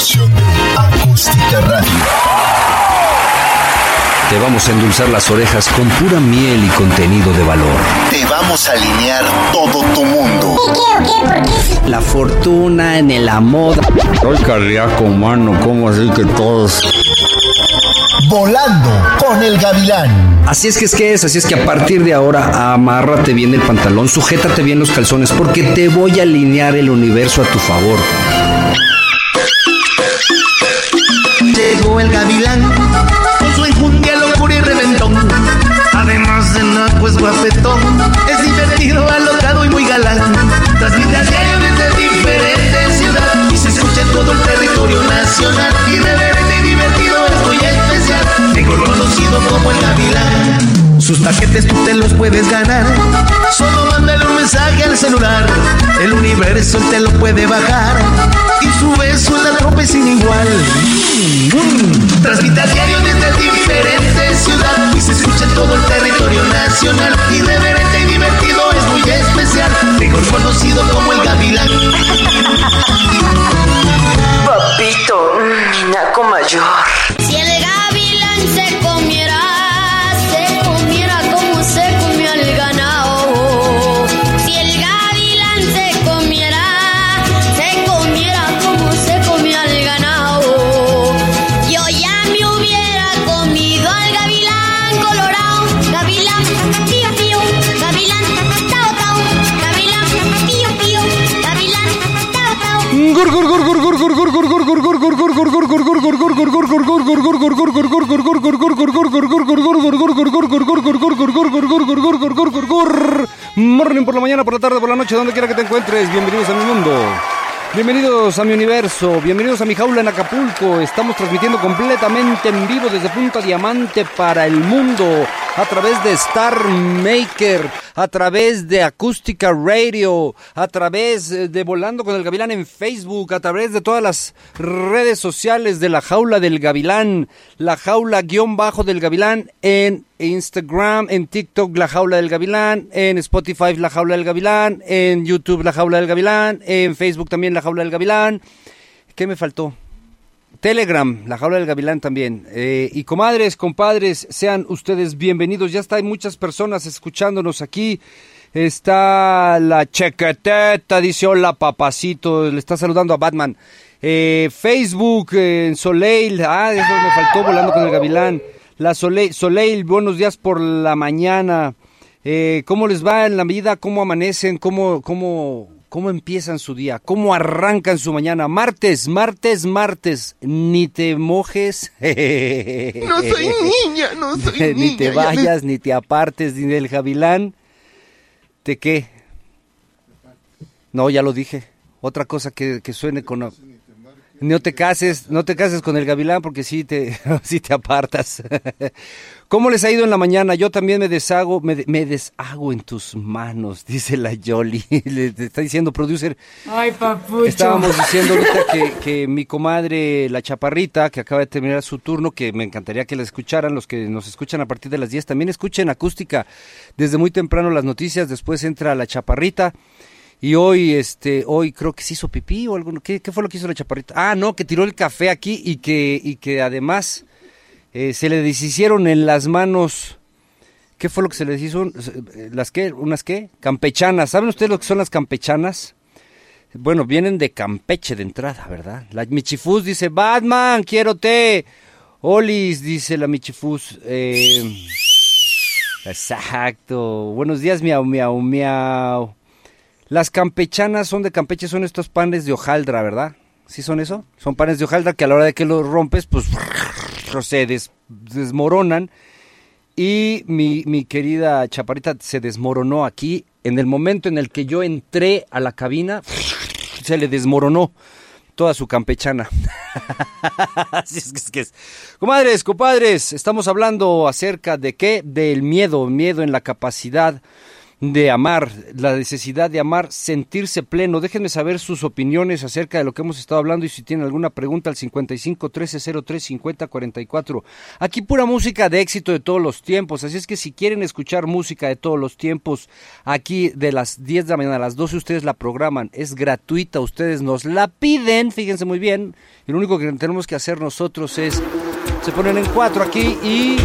producción de Acústica Radio. Te vamos a endulzar las orejas con pura miel y contenido de valor. Te vamos a alinear todo tu mundo. ¿Qué o qué? ¿Por qué? La fortuna en el amor. Soy cardíaco humano, ¿cómo así que todos? Volando con el gavilán. Así es que es que es, así es que a partir de ahora amárrate bien el pantalón, sujétate bien los calzones, porque te voy a alinear el universo a tu favor. Llegó el gavilán con su enjundia, locura y reventón. Además de naco es guapetón, es divertido, alocado y muy galán. Transmite a desde diferentes ciudades y se escucha en todo el territorio nacional. Irreverente y divertido, es muy especial, mejor conocido como el gavilán. Sus paquetes tú te los puedes ganar. Solo mándale un mensaje al celular. El universo te lo puede bajar. Y su beso es la tropa y sin igual. Mm. Transmite a diario desde diferentes ciudades. Y se escucha en todo el territorio nacional. Irreverente y divertido es muy especial. Mejor conocido como el gavilán. Papito, naco mayor. Morning por la mañana, por la tarde, por la noche, donde quiera que te encuentres. Bienvenidos a mi mundo. Bienvenidos a mi universo, bienvenidos a mi jaula en Acapulco. Estamos transmitiendo completamente en vivo desde Punta Diamante para el mundo a través de Star Maker, a través de Acústica Radio, a través eh, de Volando con el Gavilán en Facebook, a través de todas las redes sociales de la jaula del Gavilán, la jaula guion bajo del Gavilán en Instagram, en TikTok La Jaula del Gavilán, en Spotify La Jaula del Gavilán, en YouTube La Jaula del Gavilán, en Facebook también La Jaula del Gavilán. ¿Qué me faltó? Telegram, La Jaula del Gavilán también. Eh, y comadres, compadres, sean ustedes bienvenidos. Ya está, hay muchas personas escuchándonos aquí. Está la chequeteta, dice hola papacito, le está saludando a Batman. Eh, Facebook, eh, en Soleil, ah, eso me faltó volando con el Gavilán. La Soleil, Soleil, buenos días por la mañana. ¿Cómo les va en la vida? ¿Cómo amanecen? ¿Cómo, cómo, ¿Cómo empiezan su día? ¿Cómo arrancan su mañana? Martes, martes, martes. Ni te mojes. No soy niña, no soy niña. ni te ya vayas, ni te apartes, ni del javilán. ¿De qué? No, ya lo dije. Otra cosa que, que suene con... No te cases, no te cases con el gavilán porque sí te, sí te apartas. ¿Cómo les ha ido en la mañana? Yo también me deshago, me, me deshago en tus manos, dice la Yoli. Le está diciendo producer. Ay, papucho. Estábamos diciendo ahorita que, que mi comadre, la chaparrita, que acaba de terminar su turno, que me encantaría que la escucharan, los que nos escuchan a partir de las 10, también escuchen acústica desde muy temprano las noticias, después entra la chaparrita. Y hoy, este, hoy creo que se hizo pipí o algo. ¿Qué, qué fue lo que hizo la chaparrita? Ah, no, que tiró el café aquí y que, y que además eh, se le deshicieron en las manos. ¿Qué fue lo que se le deshizo? ¿Las qué? ¿Unas qué? Campechanas. ¿Saben ustedes lo que son las campechanas? Bueno, vienen de Campeche de entrada, ¿verdad? La Michifus dice, Batman, quiero té. Olis, dice la Michifus. Eh, exacto. Buenos días, miau, miau, miau. Las campechanas son de Campeche, son estos panes de hojaldra, ¿verdad? ¿Sí son eso? Son panes de hojaldra que a la hora de que los rompes, pues se des- desmoronan. Y mi, mi querida chaparita se desmoronó aquí. En el momento en el que yo entré a la cabina, se le desmoronó toda su campechana. Así es que es es. Comadres, compadres, estamos hablando acerca de qué? Del miedo, miedo en la capacidad de amar, la necesidad de amar, sentirse pleno. Déjenme saber sus opiniones acerca de lo que hemos estado hablando y si tienen alguna pregunta al 55 13 03 50 44. Aquí pura música de éxito de todos los tiempos, así es que si quieren escuchar música de todos los tiempos, aquí de las 10 de la mañana a las 12 ustedes la programan, es gratuita, ustedes nos la piden, fíjense muy bien, y lo único que tenemos que hacer nosotros es, se ponen en cuatro aquí y...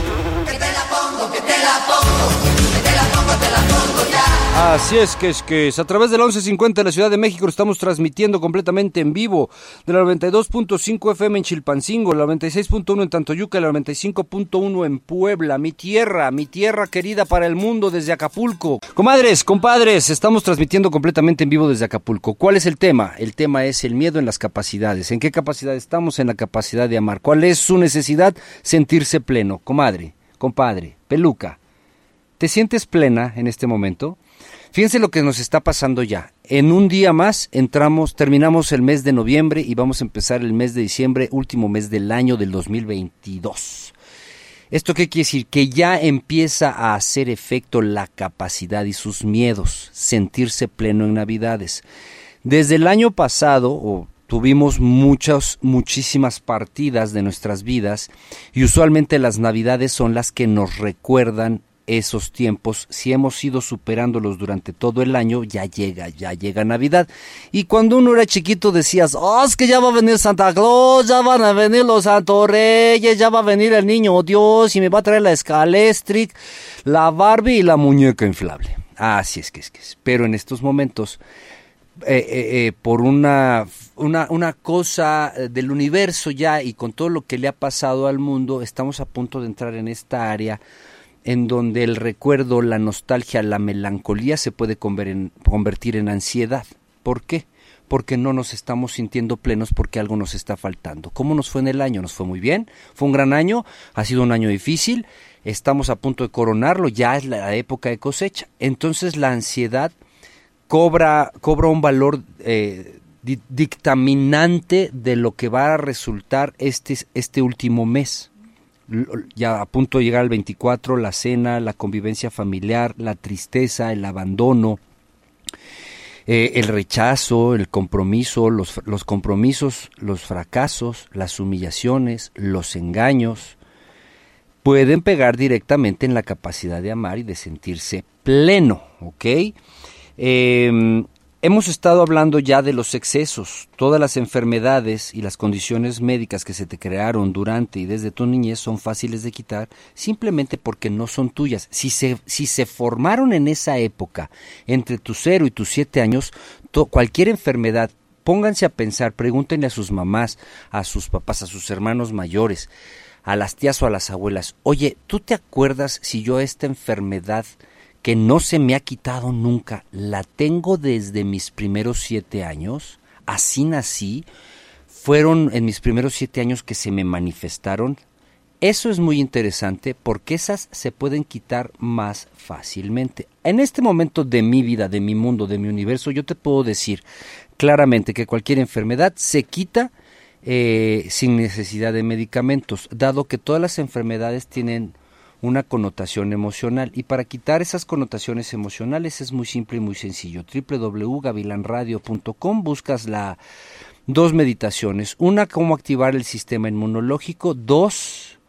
Así es que es que es a través de la 1150 de la Ciudad de México estamos transmitiendo completamente en vivo de la 92.5 FM en Chilpancingo, la 96.1 en Tantoyuca, la 95.1 en Puebla, mi tierra, mi tierra querida para el mundo desde Acapulco. Comadres, compadres, estamos transmitiendo completamente en vivo desde Acapulco. ¿Cuál es el tema? El tema es el miedo en las capacidades. ¿En qué capacidad estamos? En la capacidad de amar. ¿Cuál es su necesidad? Sentirse pleno. Comadre, compadre, peluca. ¿Te sientes plena en este momento? Fíjense lo que nos está pasando ya. En un día más entramos, terminamos el mes de noviembre y vamos a empezar el mes de diciembre, último mes del año del 2022. ¿Esto qué quiere decir? Que ya empieza a hacer efecto la capacidad y sus miedos, sentirse pleno en Navidades. Desde el año pasado, tuvimos muchas, muchísimas partidas de nuestras vidas y usualmente las Navidades son las que nos recuerdan esos tiempos, si hemos ido superándolos durante todo el año, ya llega, ya llega Navidad. Y cuando uno era chiquito decías, oh, es que ya va a venir Santa Claus, ya van a venir los Santos Reyes, ya va a venir el niño Dios y me va a traer la escalestric, la Barbie y la muñeca inflable. Así es que es que es. Pero en estos momentos, eh, eh, eh, por una, una cosa del universo ya y con todo lo que le ha pasado al mundo, estamos a punto de entrar en esta área en donde el recuerdo, la nostalgia, la melancolía se puede convertir en ansiedad. ¿Por qué? Porque no nos estamos sintiendo plenos porque algo nos está faltando. ¿Cómo nos fue en el año? Nos fue muy bien, fue un gran año, ha sido un año difícil, estamos a punto de coronarlo, ya es la época de cosecha. Entonces la ansiedad cobra, cobra un valor eh, dictaminante de lo que va a resultar este, este último mes ya a punto de llegar al 24, la cena, la convivencia familiar, la tristeza, el abandono, eh, el rechazo, el compromiso, los, los, compromisos, los fracasos, las humillaciones, los engaños, pueden pegar directamente en la capacidad de amar y de sentirse pleno, ¿ok? Eh, Hemos estado hablando ya de los excesos, todas las enfermedades y las condiciones médicas que se te crearon durante y desde tu niñez son fáciles de quitar simplemente porque no son tuyas. Si se, si se formaron en esa época, entre tus 0 y tus 7 años, cualquier enfermedad, pónganse a pensar, pregúntenle a sus mamás, a sus papás, a sus hermanos mayores, a las tías o a las abuelas, oye, ¿tú te acuerdas si yo esta enfermedad que no se me ha quitado nunca, la tengo desde mis primeros siete años, así nací, fueron en mis primeros siete años que se me manifestaron. Eso es muy interesante porque esas se pueden quitar más fácilmente. En este momento de mi vida, de mi mundo, de mi universo, yo te puedo decir claramente que cualquier enfermedad se quita eh, sin necesidad de medicamentos, dado que todas las enfermedades tienen una connotación emocional. Y para quitar esas connotaciones emocionales es muy simple y muy sencillo. www.gavilanradio.com buscas la dos meditaciones. Una, cómo activar el sistema inmunológico. Dos,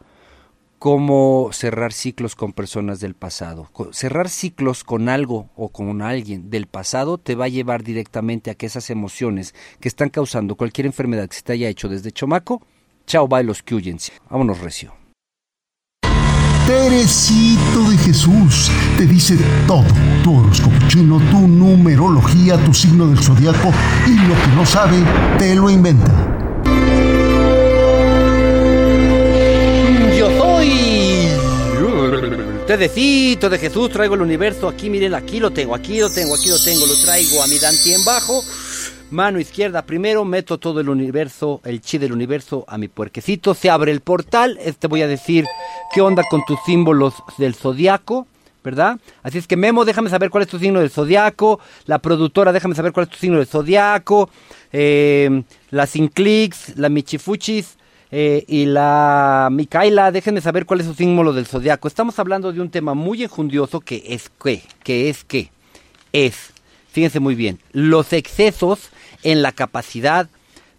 cómo cerrar ciclos con personas del pasado. Cerrar ciclos con algo o con alguien del pasado te va a llevar directamente a que esas emociones que están causando cualquier enfermedad que se te haya hecho desde chomaco, chao, bye los huyen. Vámonos recio. Teresito de Jesús te dice todo. Tu horóscopo chino, tu numerología, tu signo del zodiaco y lo que no sabe, te lo inventa. Yo soy. Teresito de Jesús, traigo el universo aquí, miren, aquí lo tengo, aquí lo tengo, aquí lo tengo, lo traigo a mi Dante en bajo mano izquierda primero, meto todo el universo, el chi del universo a mi puerquecito, se abre el portal, este voy a decir qué onda con tus símbolos del zodiaco, ¿verdad? Así es que Memo, déjame saber cuál es tu signo del zodiaco, la productora, déjame saber cuál es tu signo del zodiaco, eh, la Sinclix, la Michifuchis, eh, y la Micaela, déjenme saber cuál es su símbolo del zodiaco. Estamos hablando de un tema muy enjundioso que es que, que es que es, fíjense muy bien, los excesos en la capacidad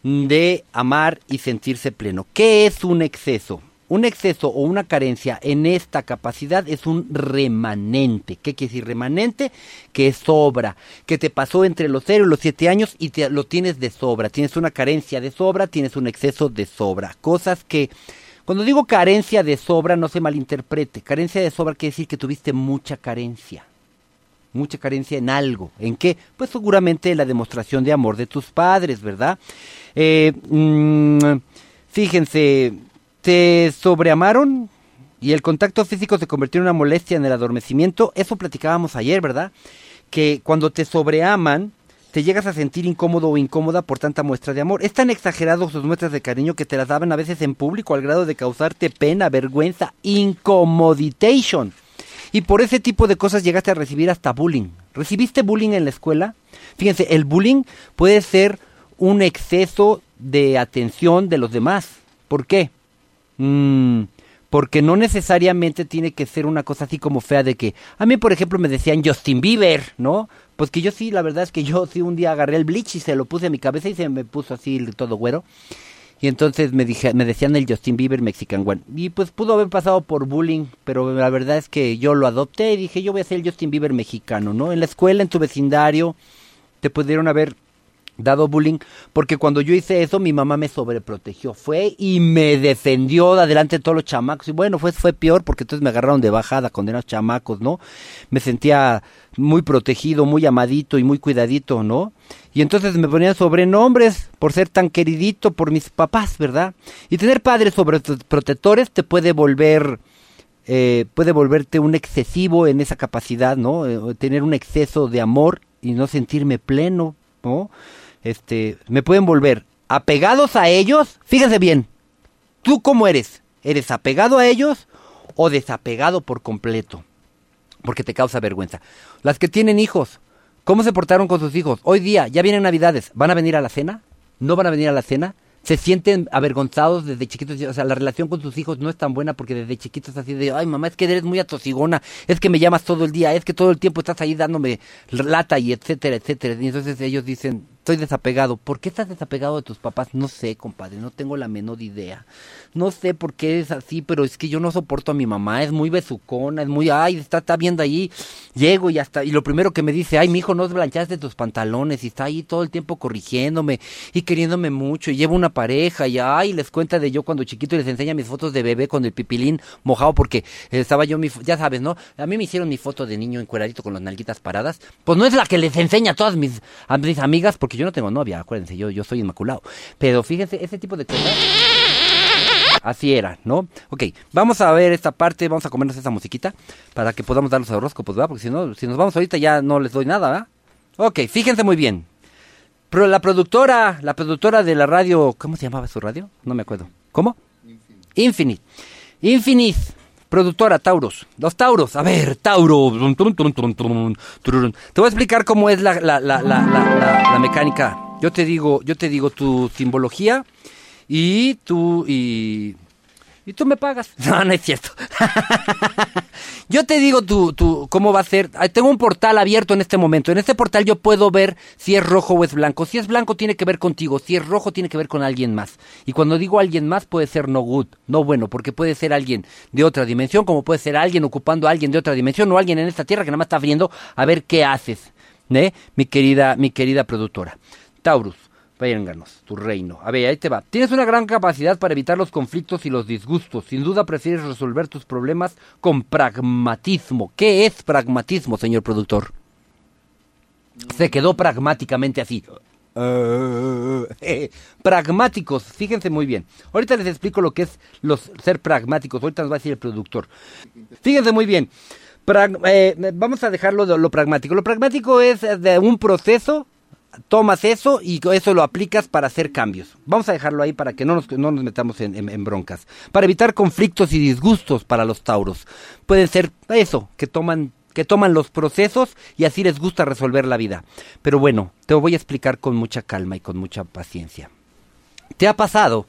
de amar y sentirse pleno. ¿Qué es un exceso? Un exceso o una carencia en esta capacidad es un remanente. ¿Qué quiere decir remanente? Que sobra, que te pasó entre los 0 y los 7 años y te, lo tienes de sobra. Tienes una carencia de sobra, tienes un exceso de sobra. Cosas que, cuando digo carencia de sobra, no se malinterprete. Carencia de sobra quiere decir que tuviste mucha carencia. Mucha carencia en algo. ¿En qué? Pues seguramente la demostración de amor de tus padres, ¿verdad? Eh, mm, fíjense, te sobreamaron y el contacto físico se convirtió en una molestia en el adormecimiento. Eso platicábamos ayer, ¿verdad? Que cuando te sobreaman, te llegas a sentir incómodo o incómoda por tanta muestra de amor. Es tan exagerado sus muestras de cariño que te las daban a veces en público al grado de causarte pena, vergüenza, incomoditation. Y por ese tipo de cosas llegaste a recibir hasta bullying. ¿Recibiste bullying en la escuela? Fíjense, el bullying puede ser un exceso de atención de los demás. ¿Por qué? Mm, porque no necesariamente tiene que ser una cosa así como fea de que a mí por ejemplo me decían Justin Bieber, ¿no? Pues que yo sí, la verdad es que yo sí un día agarré el bleach y se lo puse a mi cabeza y se me puso así todo güero. Y entonces me dije, me decían el Justin Bieber Mexican. Y pues pudo haber pasado por bullying, pero la verdad es que yo lo adopté y dije, yo voy a ser el Justin Bieber mexicano, ¿no? En la escuela, en tu vecindario, te pudieron haber dado bullying, porque cuando yo hice eso mi mamá me sobreprotegió, fue y me defendió de adelante de todos los chamacos, y bueno, fue, fue peor porque entonces me agarraron de bajada, condenados chamacos, ¿no? Me sentía muy protegido, muy amadito y muy cuidadito, ¿no? Y entonces me ponían sobrenombres por ser tan queridito por mis papás, ¿verdad? Y tener padres sobreprotectores te puede volver... Eh, puede volverte un excesivo en esa capacidad, ¿no? Eh, tener un exceso de amor y no sentirme pleno, ¿no? Este, me pueden volver apegados a ellos. Fíjense bien, ¿tú cómo eres? ¿Eres apegado a ellos o desapegado por completo? Porque te causa vergüenza. Las que tienen hijos, ¿cómo se portaron con sus hijos? Hoy día, ya vienen Navidades, ¿van a venir a la cena? ¿No van a venir a la cena? se sienten avergonzados desde chiquitos, o sea, la relación con sus hijos no es tan buena porque desde chiquitos así de, ay mamá, es que eres muy atosigona, es que me llamas todo el día, es que todo el tiempo estás ahí dándome lata y etcétera, etcétera. Y entonces ellos dicen, estoy desapegado. ¿Por qué estás desapegado de tus papás? No sé, compadre, no tengo la menor idea. No sé por qué es así, pero es que yo no soporto a mi mamá, es muy besucona, es muy, ay, está, está viendo ahí, llego y hasta, y lo primero que me dice, ay, mi hijo, no blanchaste tus pantalones, y está ahí todo el tiempo corrigiéndome y queriéndome mucho, y llevo una pareja, y ay, les cuenta de yo cuando chiquito y les enseña mis fotos de bebé con el pipilín mojado, porque estaba yo, mi, ya sabes, ¿no? A mí me hicieron mi foto de niño encueradito con las nalguitas paradas, pues no es la que les enseña a todas mis, amigas, porque yo no tengo novia, acuérdense, yo, yo soy inmaculado. Pero fíjense, ese tipo de cosas. Así era, ¿no? Ok, vamos a ver esta parte, vamos a comernos esa musiquita para que podamos dar los horóscopos, ¿verdad? Porque si no, si nos vamos ahorita ya no les doy nada, ¿verdad? Ok, fíjense muy bien. Pero la productora, la productora de la radio, ¿cómo se llamaba su radio? No me acuerdo. ¿Cómo? Infinite. Infinite. Productora Tauros. Los Tauros. A ver, Tauro. Te voy a explicar cómo es la, la, la, la mecánica yo te digo, yo te digo tu simbología y tú y y tú me pagas. No, no es cierto. yo te digo tú, tú, cómo va a ser. Tengo un portal abierto en este momento. En este portal yo puedo ver si es rojo o es blanco. Si es blanco tiene que ver contigo. Si es rojo tiene que ver con alguien más. Y cuando digo alguien más puede ser no good, no bueno, porque puede ser alguien de otra dimensión, como puede ser alguien ocupando a alguien de otra dimensión o alguien en esta tierra que nada más está viendo a ver qué haces. ¿eh? Mi querida, mi querida productora. Taurus. Vénganos, tu reino. A ver, ahí te va. Tienes una gran capacidad para evitar los conflictos y los disgustos. Sin duda prefieres resolver tus problemas con pragmatismo. ¿Qué es pragmatismo, señor productor? Se quedó pragmáticamente así. pragmáticos, fíjense muy bien. Ahorita les explico lo que es los ser pragmáticos. Ahorita nos va a decir el productor. Fíjense muy bien. Eh, vamos a dejarlo de lo pragmático. Lo pragmático es de un proceso tomas eso y eso lo aplicas para hacer cambios. Vamos a dejarlo ahí para que no nos, no nos metamos en, broncas. Para evitar conflictos y disgustos para los tauros. Pueden ser eso, que toman, que toman los procesos y así les gusta resolver la vida. Pero bueno, te voy a explicar con mucha calma y con mucha paciencia. ¿Te ha pasado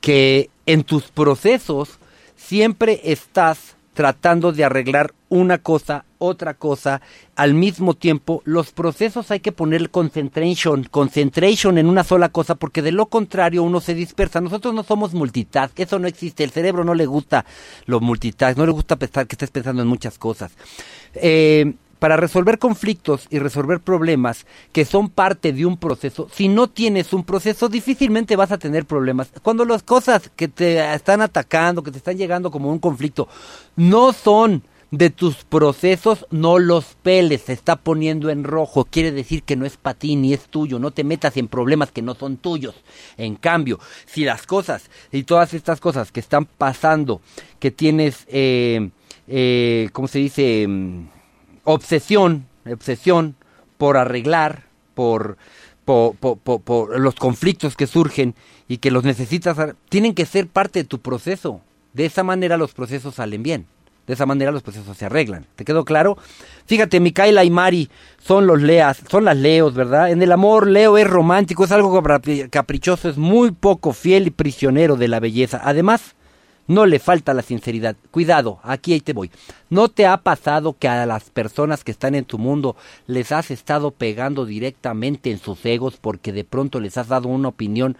que en tus procesos siempre estás tratando de arreglar una cosa, otra cosa, al mismo tiempo. Los procesos hay que poner concentration, concentration en una sola cosa, porque de lo contrario uno se dispersa. Nosotros no somos multitask, eso no existe. El cerebro no le gusta lo multitask, no le gusta pensar que estés pensando en muchas cosas. Eh, para resolver conflictos y resolver problemas que son parte de un proceso, si no tienes un proceso, difícilmente vas a tener problemas. Cuando las cosas que te están atacando, que te están llegando como un conflicto, no son de tus procesos, no los peles, se está poniendo en rojo, quiere decir que no es para ti ni es tuyo, no te metas en problemas que no son tuyos. En cambio, si las cosas y todas estas cosas que están pasando, que tienes, eh, eh, ¿cómo se dice? Obsesión, obsesión por arreglar, por, por, los conflictos que surgen y que los necesitas, tienen que ser parte de tu proceso. De esa manera los procesos salen bien. De esa manera los procesos se arreglan. ¿Te quedó claro? Fíjate, Micaela y Mari son los leas, son las leos, ¿verdad? En el amor, Leo es romántico, es algo caprichoso, es muy poco fiel y prisionero de la belleza. Además, no le falta la sinceridad. Cuidado, aquí ahí te voy. ¿No te ha pasado que a las personas que están en tu mundo les has estado pegando directamente en sus egos porque de pronto les has dado una opinión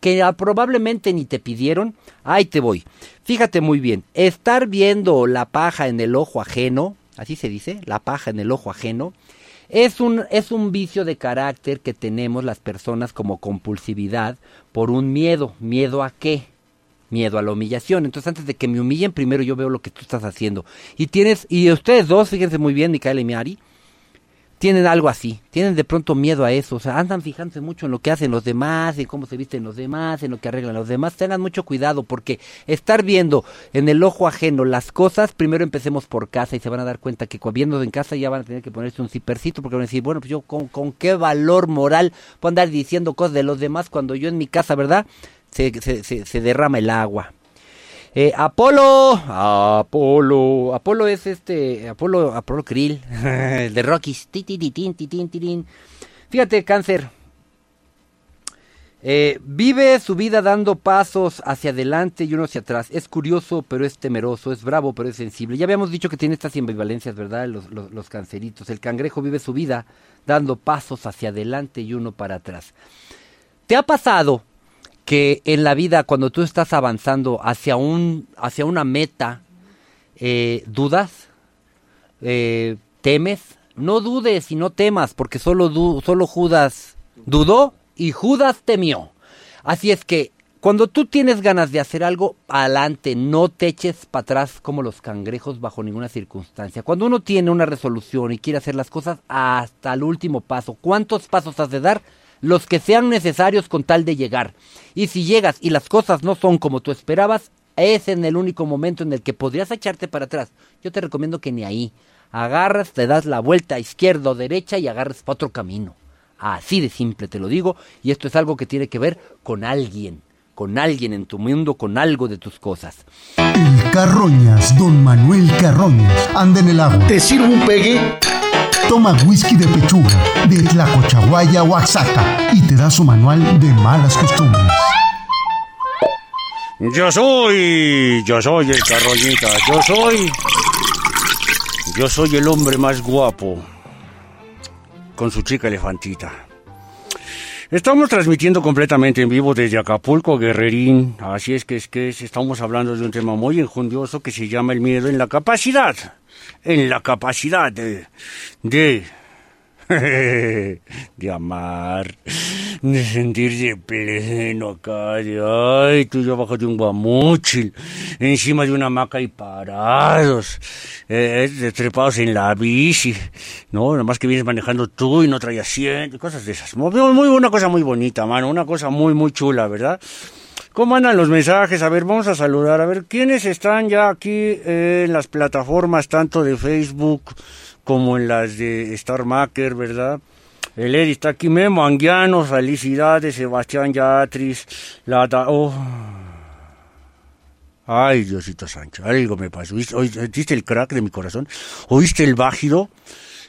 que probablemente ni te pidieron? Ahí te voy. Fíjate muy bien, estar viendo la paja en el ojo ajeno, así se dice, la paja en el ojo ajeno, es un, es un vicio de carácter que tenemos las personas como compulsividad por un miedo. ¿Miedo a qué? Miedo a la humillación. Entonces, antes de que me humillen, primero yo veo lo que tú estás haciendo. Y tienes, y ustedes dos, fíjense muy bien, Micaela y Miari, tienen algo así, tienen de pronto miedo a eso, o sea, andan fijándose mucho en lo que hacen los demás, en cómo se visten los demás, en lo que arreglan los demás, tengan mucho cuidado porque estar viendo en el ojo ajeno las cosas, primero empecemos por casa y se van a dar cuenta que viendo en casa ya van a tener que ponerse un cipercito porque van a decir, bueno, pues yo con, con qué valor moral puedo andar diciendo cosas de los demás cuando yo en mi casa, ¿verdad? Se, derrama el agua. Eh, Apolo, Apolo, Apolo es este, Apolo, Apolo Krill, el de Rockies. Fíjate, cáncer. Eh, vive su vida dando pasos hacia adelante y uno hacia atrás. Es curioso, pero es temeroso. Es bravo, pero es sensible. Ya habíamos dicho que tiene estas ambivalencias, ¿verdad? Los, los, los canceritos. El cangrejo vive su vida dando pasos hacia adelante y uno para atrás. ¿Te ha pasado que en la vida cuando tú estás avanzando hacia, un, hacia una meta, eh, dudas, eh, temes, no dudes y no temas, porque solo, solo Judas dudó y Judas temió. Así es que cuando tú tienes ganas de hacer algo, adelante, no te eches para atrás como los cangrejos bajo ninguna circunstancia. Cuando uno tiene una resolución y quiere hacer las cosas hasta el último paso, ¿cuántos pasos has de dar? Los que sean necesarios con tal de llegar. Y si llegas y las cosas no son como tú esperabas, es en el único momento en el que podrías echarte para atrás. Yo te recomiendo que ni ahí. Agarras, te das la vuelta a izquierda o derecha y agarras para otro camino. Así de simple te lo digo, y esto es algo que tiene que ver con alguien, con alguien en tu mundo, con algo de tus cosas. El Carroñas, don Manuel Carroñas, anda en el agua. ¿Te sirvo un pegue? Toma whisky de pechuga, de Tlacochahuaya, Oaxaca, y te da su manual de malas costumbres. Yo soy, yo soy el carroñita, yo soy, yo soy el hombre más guapo, con su chica elefantita. Estamos transmitiendo completamente en vivo desde Acapulco, Guerrerín. Así es que es que estamos hablando de un tema muy enjundioso que se llama el miedo en la capacidad en la capacidad de, de, de amar, de sentirse pleno acá, de, ay, tú ya abajo de un guamuchil, encima de una hamaca y parados, eh, trepados en la bici, ¿no? Nada más que vienes manejando tú y no traes asiento, cosas de esas. Muy, muy, una cosa muy bonita, mano, una cosa muy, muy chula, ¿verdad? ¿Cómo andan los mensajes? A ver, vamos a saludar. A ver, ¿quiénes están ya aquí eh, en las plataformas tanto de Facebook como en las de Star Maker, verdad? El Eri está aquí, Memo Anguiano, felicidades, Sebastián Yatris, la... Oh. Ay, Diosito Sancho, algo me pasó. ¿Oíste el crack de mi corazón? ¿Oíste el bájido?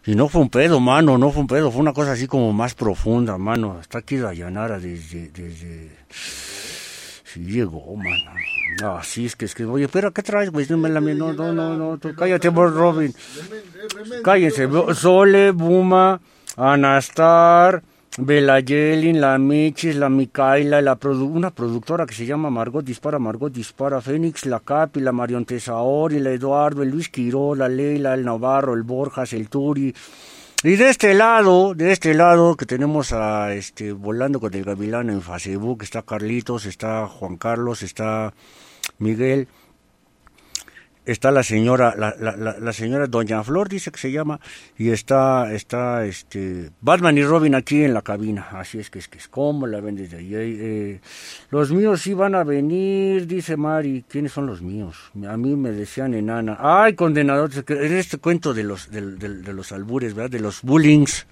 Y no fue un pedo, mano, no fue un pedo, fue una cosa así como más profunda, mano. Está aquí la Yanara desde... desde Sí llegó, mano. Ah, sí, es que, es que, oye, espera, ¿qué traes, güey? No, no, no, no, cállate, vos, Robin. Cállense, Sole, Buma, Anastar, Bela Yelin, la Michis, la Micaela, la una productora que se llama Margot Dispara, Margot Dispara, Fénix, la Capi, la Marion Tesaori, la Eduardo, el Luis Quiró, la Leila, el Navarro, el Borjas, el Turi. Y de este lado, de este lado que tenemos a este volando con el Gavilán en Facebook, está Carlitos, está Juan Carlos, está Miguel, está la señora, la, la, la, señora Doña Flor, dice que se llama, y está, está este Batman y Robin aquí en la cabina. Así es que es que es como la ven desde ahí. Eh, los míos sí van a venir, dice Mari. ¿Quiénes son los míos? A mí me decían enana. Ay, condenador, en este cuento de los, de, de, los albures, ¿verdad? De los bullings.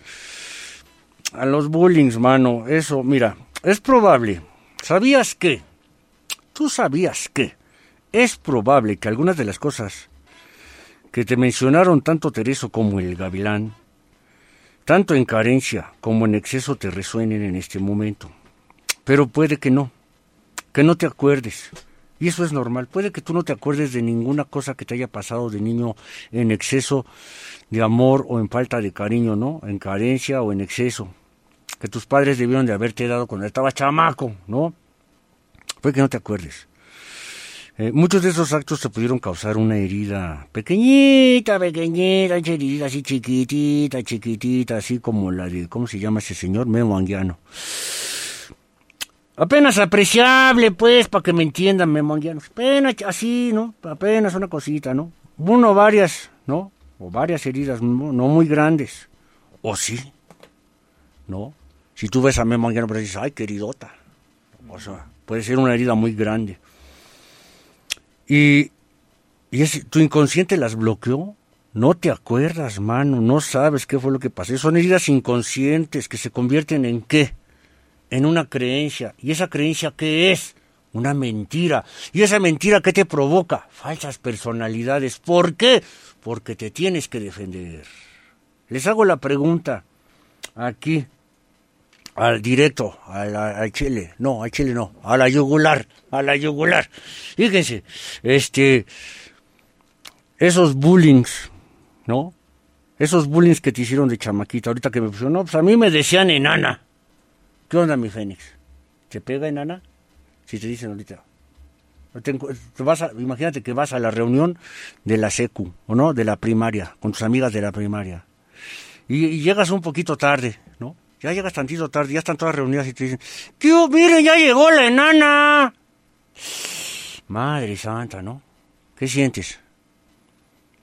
A los bullings, mano. Eso, mira, es probable. ¿Sabías que? ¿Tú sabías que? Es probable que algunas de las cosas que te mencionaron tanto Tereso como el Gavilán, tanto en carencia como en exceso te resuenen en este momento. Pero puede que no, que no te acuerdes. Y eso es normal. Puede que tú no te acuerdes de ninguna cosa que te haya pasado de niño en exceso de amor o en falta de cariño, ¿no? En carencia o en exceso. Que tus padres debieron de haberte dado cuando estabas chamaco, ¿no? Puede que no te acuerdes. Eh, muchos de esos actos te pudieron causar una herida pequeñita, pequeñita, herida así chiquitita, chiquitita, así como la de, ¿cómo se llama ese señor? Memo Anguiano. Apenas apreciable, pues, para que me entiendan, Memo Anguiano. Apenas así, ¿no? Apenas una cosita, ¿no? Uno, varias, ¿no? O varias heridas, no, muy grandes. O sí, ¿no? Si tú ves a Memo Anguiano, pues dices, ay, qué heridota. O sea, puede ser una herida muy grande. Y, y tu inconsciente las bloqueó. No te acuerdas, mano, no sabes qué fue lo que pasó. Son heridas inconscientes que se convierten en qué? En una creencia. ¿Y esa creencia qué es? Una mentira. ¿Y esa mentira qué te provoca? Falsas personalidades. ¿Por qué? Porque te tienes que defender. Les hago la pregunta aquí, al directo, al, al chile, no, al chile no, a la yugular, a la yugular. Fíjense, este, esos bullings, ¿no? Esos bullings que te hicieron de chamaquita, ahorita que me pusieron, no, pues a mí me decían enana. ¿Qué onda, mi Fénix? ¿Te pega enana? Si te dicen ahorita. Te, vas a, imagínate que vas a la reunión de la secu, ¿o no? De la primaria, con tus amigas de la primaria. Y llegas un poquito tarde, ¿no? Ya llegas tantito tarde, ya están todas reunidas y te dicen, ¿qué? Miren, ya llegó la enana. Madre santa, ¿no? ¿Qué sientes?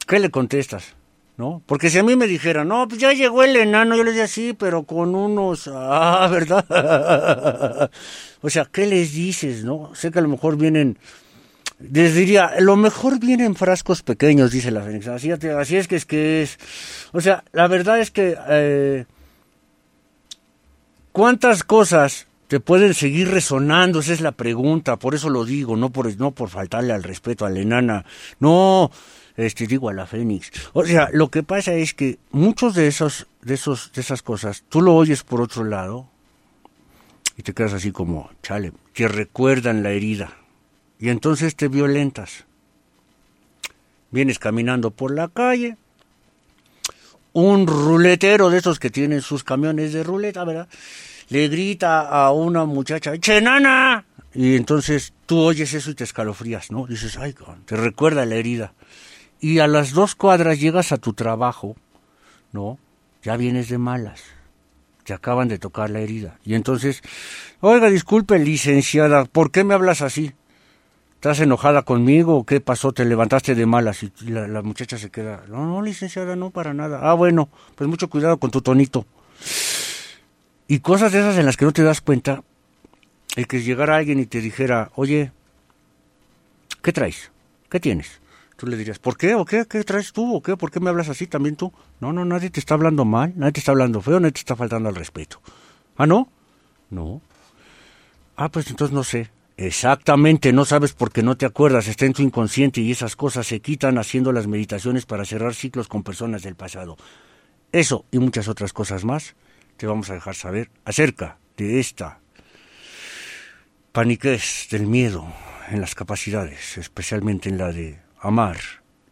¿Qué le contestas? ¿No? Porque si a mí me dijera, no, pues ya llegó el enano, yo le decía, sí, pero con unos, ah, ¿verdad? o sea, ¿qué les dices, no? Sé que a lo mejor vienen, les diría, lo mejor vienen frascos pequeños, dice la Fénix. Así, así es que es que es. O sea, la verdad es que, eh, ¿cuántas cosas te pueden seguir resonando? Esa es la pregunta, por eso lo digo, no por, no por faltarle al respeto a la enana, no, este digo a la Fénix. O sea, lo que pasa es que muchos de esos, de esos, de esas cosas, tú lo oyes por otro lado y te quedas así como, chale, que recuerdan la herida. Y entonces te violentas. Vienes caminando por la calle, un ruletero de esos que tienen sus camiones de ruleta, ¿verdad? Le grita a una muchacha, ¡Chenana! Y entonces tú oyes eso y te escalofrías, ¿no? Dices, ay, te recuerda la herida. Y a las dos cuadras llegas a tu trabajo, ¿no? Ya vienes de malas. Te acaban de tocar la herida. Y entonces, oiga, disculpe, licenciada, ¿por qué me hablas así? ¿Estás enojada conmigo qué pasó? ¿Te levantaste de malas? Y la, la, muchacha se queda, no, no, licenciada, no, para nada. Ah, bueno, pues mucho cuidado con tu tonito. Y cosas de esas en las que no te das cuenta, el que llegara alguien y te dijera, oye, ¿qué traes? ¿Qué tienes? Tú le dirías, ¿por qué? ¿O qué? ¿Qué traes tú? ¿O qué? ¿Por qué me hablas así también tú? No, no, nadie te está hablando mal, nadie te está hablando feo, nadie te está faltando al respeto. ¿Ah, no? No. Ah, pues entonces no sé. Exactamente, no sabes porque no te acuerdas, está en tu inconsciente y esas cosas se quitan haciendo las meditaciones para cerrar ciclos con personas del pasado. Eso y muchas otras cosas más te vamos a dejar saber acerca de esta paniquez del miedo en las capacidades, especialmente en la de amar,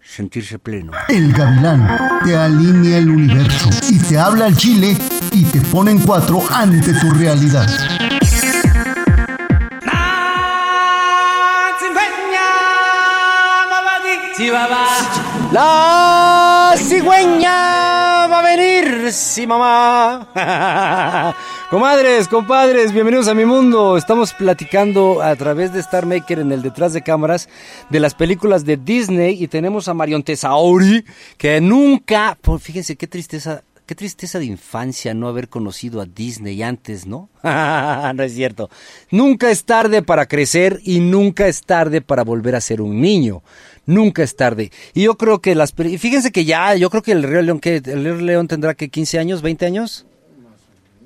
sentirse pleno. El gavilán te alinea el universo y te habla al chile y te pone en cuatro ante tu realidad. La cigüeña va a venir, sí mamá. Comadres, compadres, bienvenidos a mi mundo. Estamos platicando a través de Star Maker en el detrás de cámaras de las películas de Disney y tenemos a Marion Tesauri que nunca, pues, fíjense qué tristeza, qué tristeza de infancia no haber conocido a Disney antes, ¿no? no es cierto. Nunca es tarde para crecer y nunca es tarde para volver a ser un niño. Nunca es tarde. Y yo creo que las... peli- Fíjense que ya, yo creo que el Rey León, que el Rey León tendrá que 15 años, 20 años.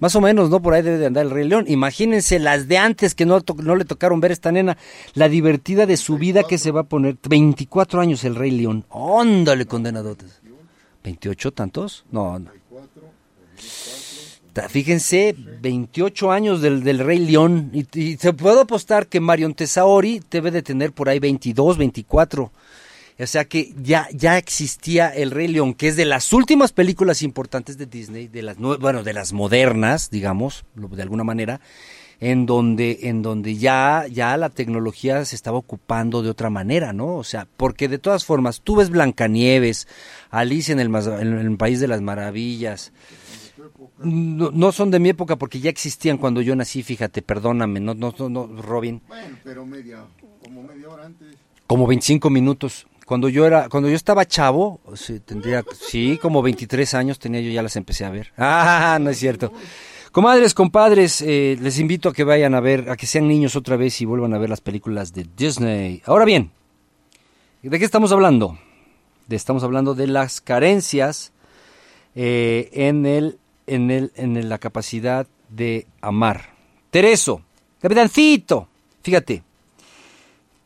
Más o menos, ¿no? Por ahí debe de andar el Rey León. Imagínense las de antes que no, no le tocaron ver a esta nena. La divertida de su vida que se va a poner. 24 años el Rey León. Óndale, condenadotes. ¿28 tantos? No, no. Fíjense, 28 años del, del Rey León. Y, y se puedo apostar que Marion Tesaori debe de tener por ahí 22, 24. O sea que ya, ya existía el Rey León, que es de las últimas películas importantes de Disney, de las bueno, de las modernas, digamos, de alguna manera, en donde, en donde ya, ya la tecnología se estaba ocupando de otra manera, ¿no? O sea, porque de todas formas, tú ves Blancanieves, Alicia en el, Mas- en el País de las Maravillas, no, no son de mi época porque ya existían cuando yo nací, fíjate, perdóname, no, no, no, no, Robin. Bueno, pero media, como media hora antes. Como 25 minutos. Cuando yo era, cuando yo estaba chavo, tendría, sí, como 23 años tenía yo ya las empecé a ver. Ah, no es cierto. Comadres, compadres, eh, les invito a que vayan a ver, a que sean niños otra vez y vuelvan a ver las películas de Disney. Ahora bien, ¿de qué estamos hablando? Estamos hablando de las carencias eh, en el, en el, en la capacidad de amar. Tereso, capitancito, fíjate,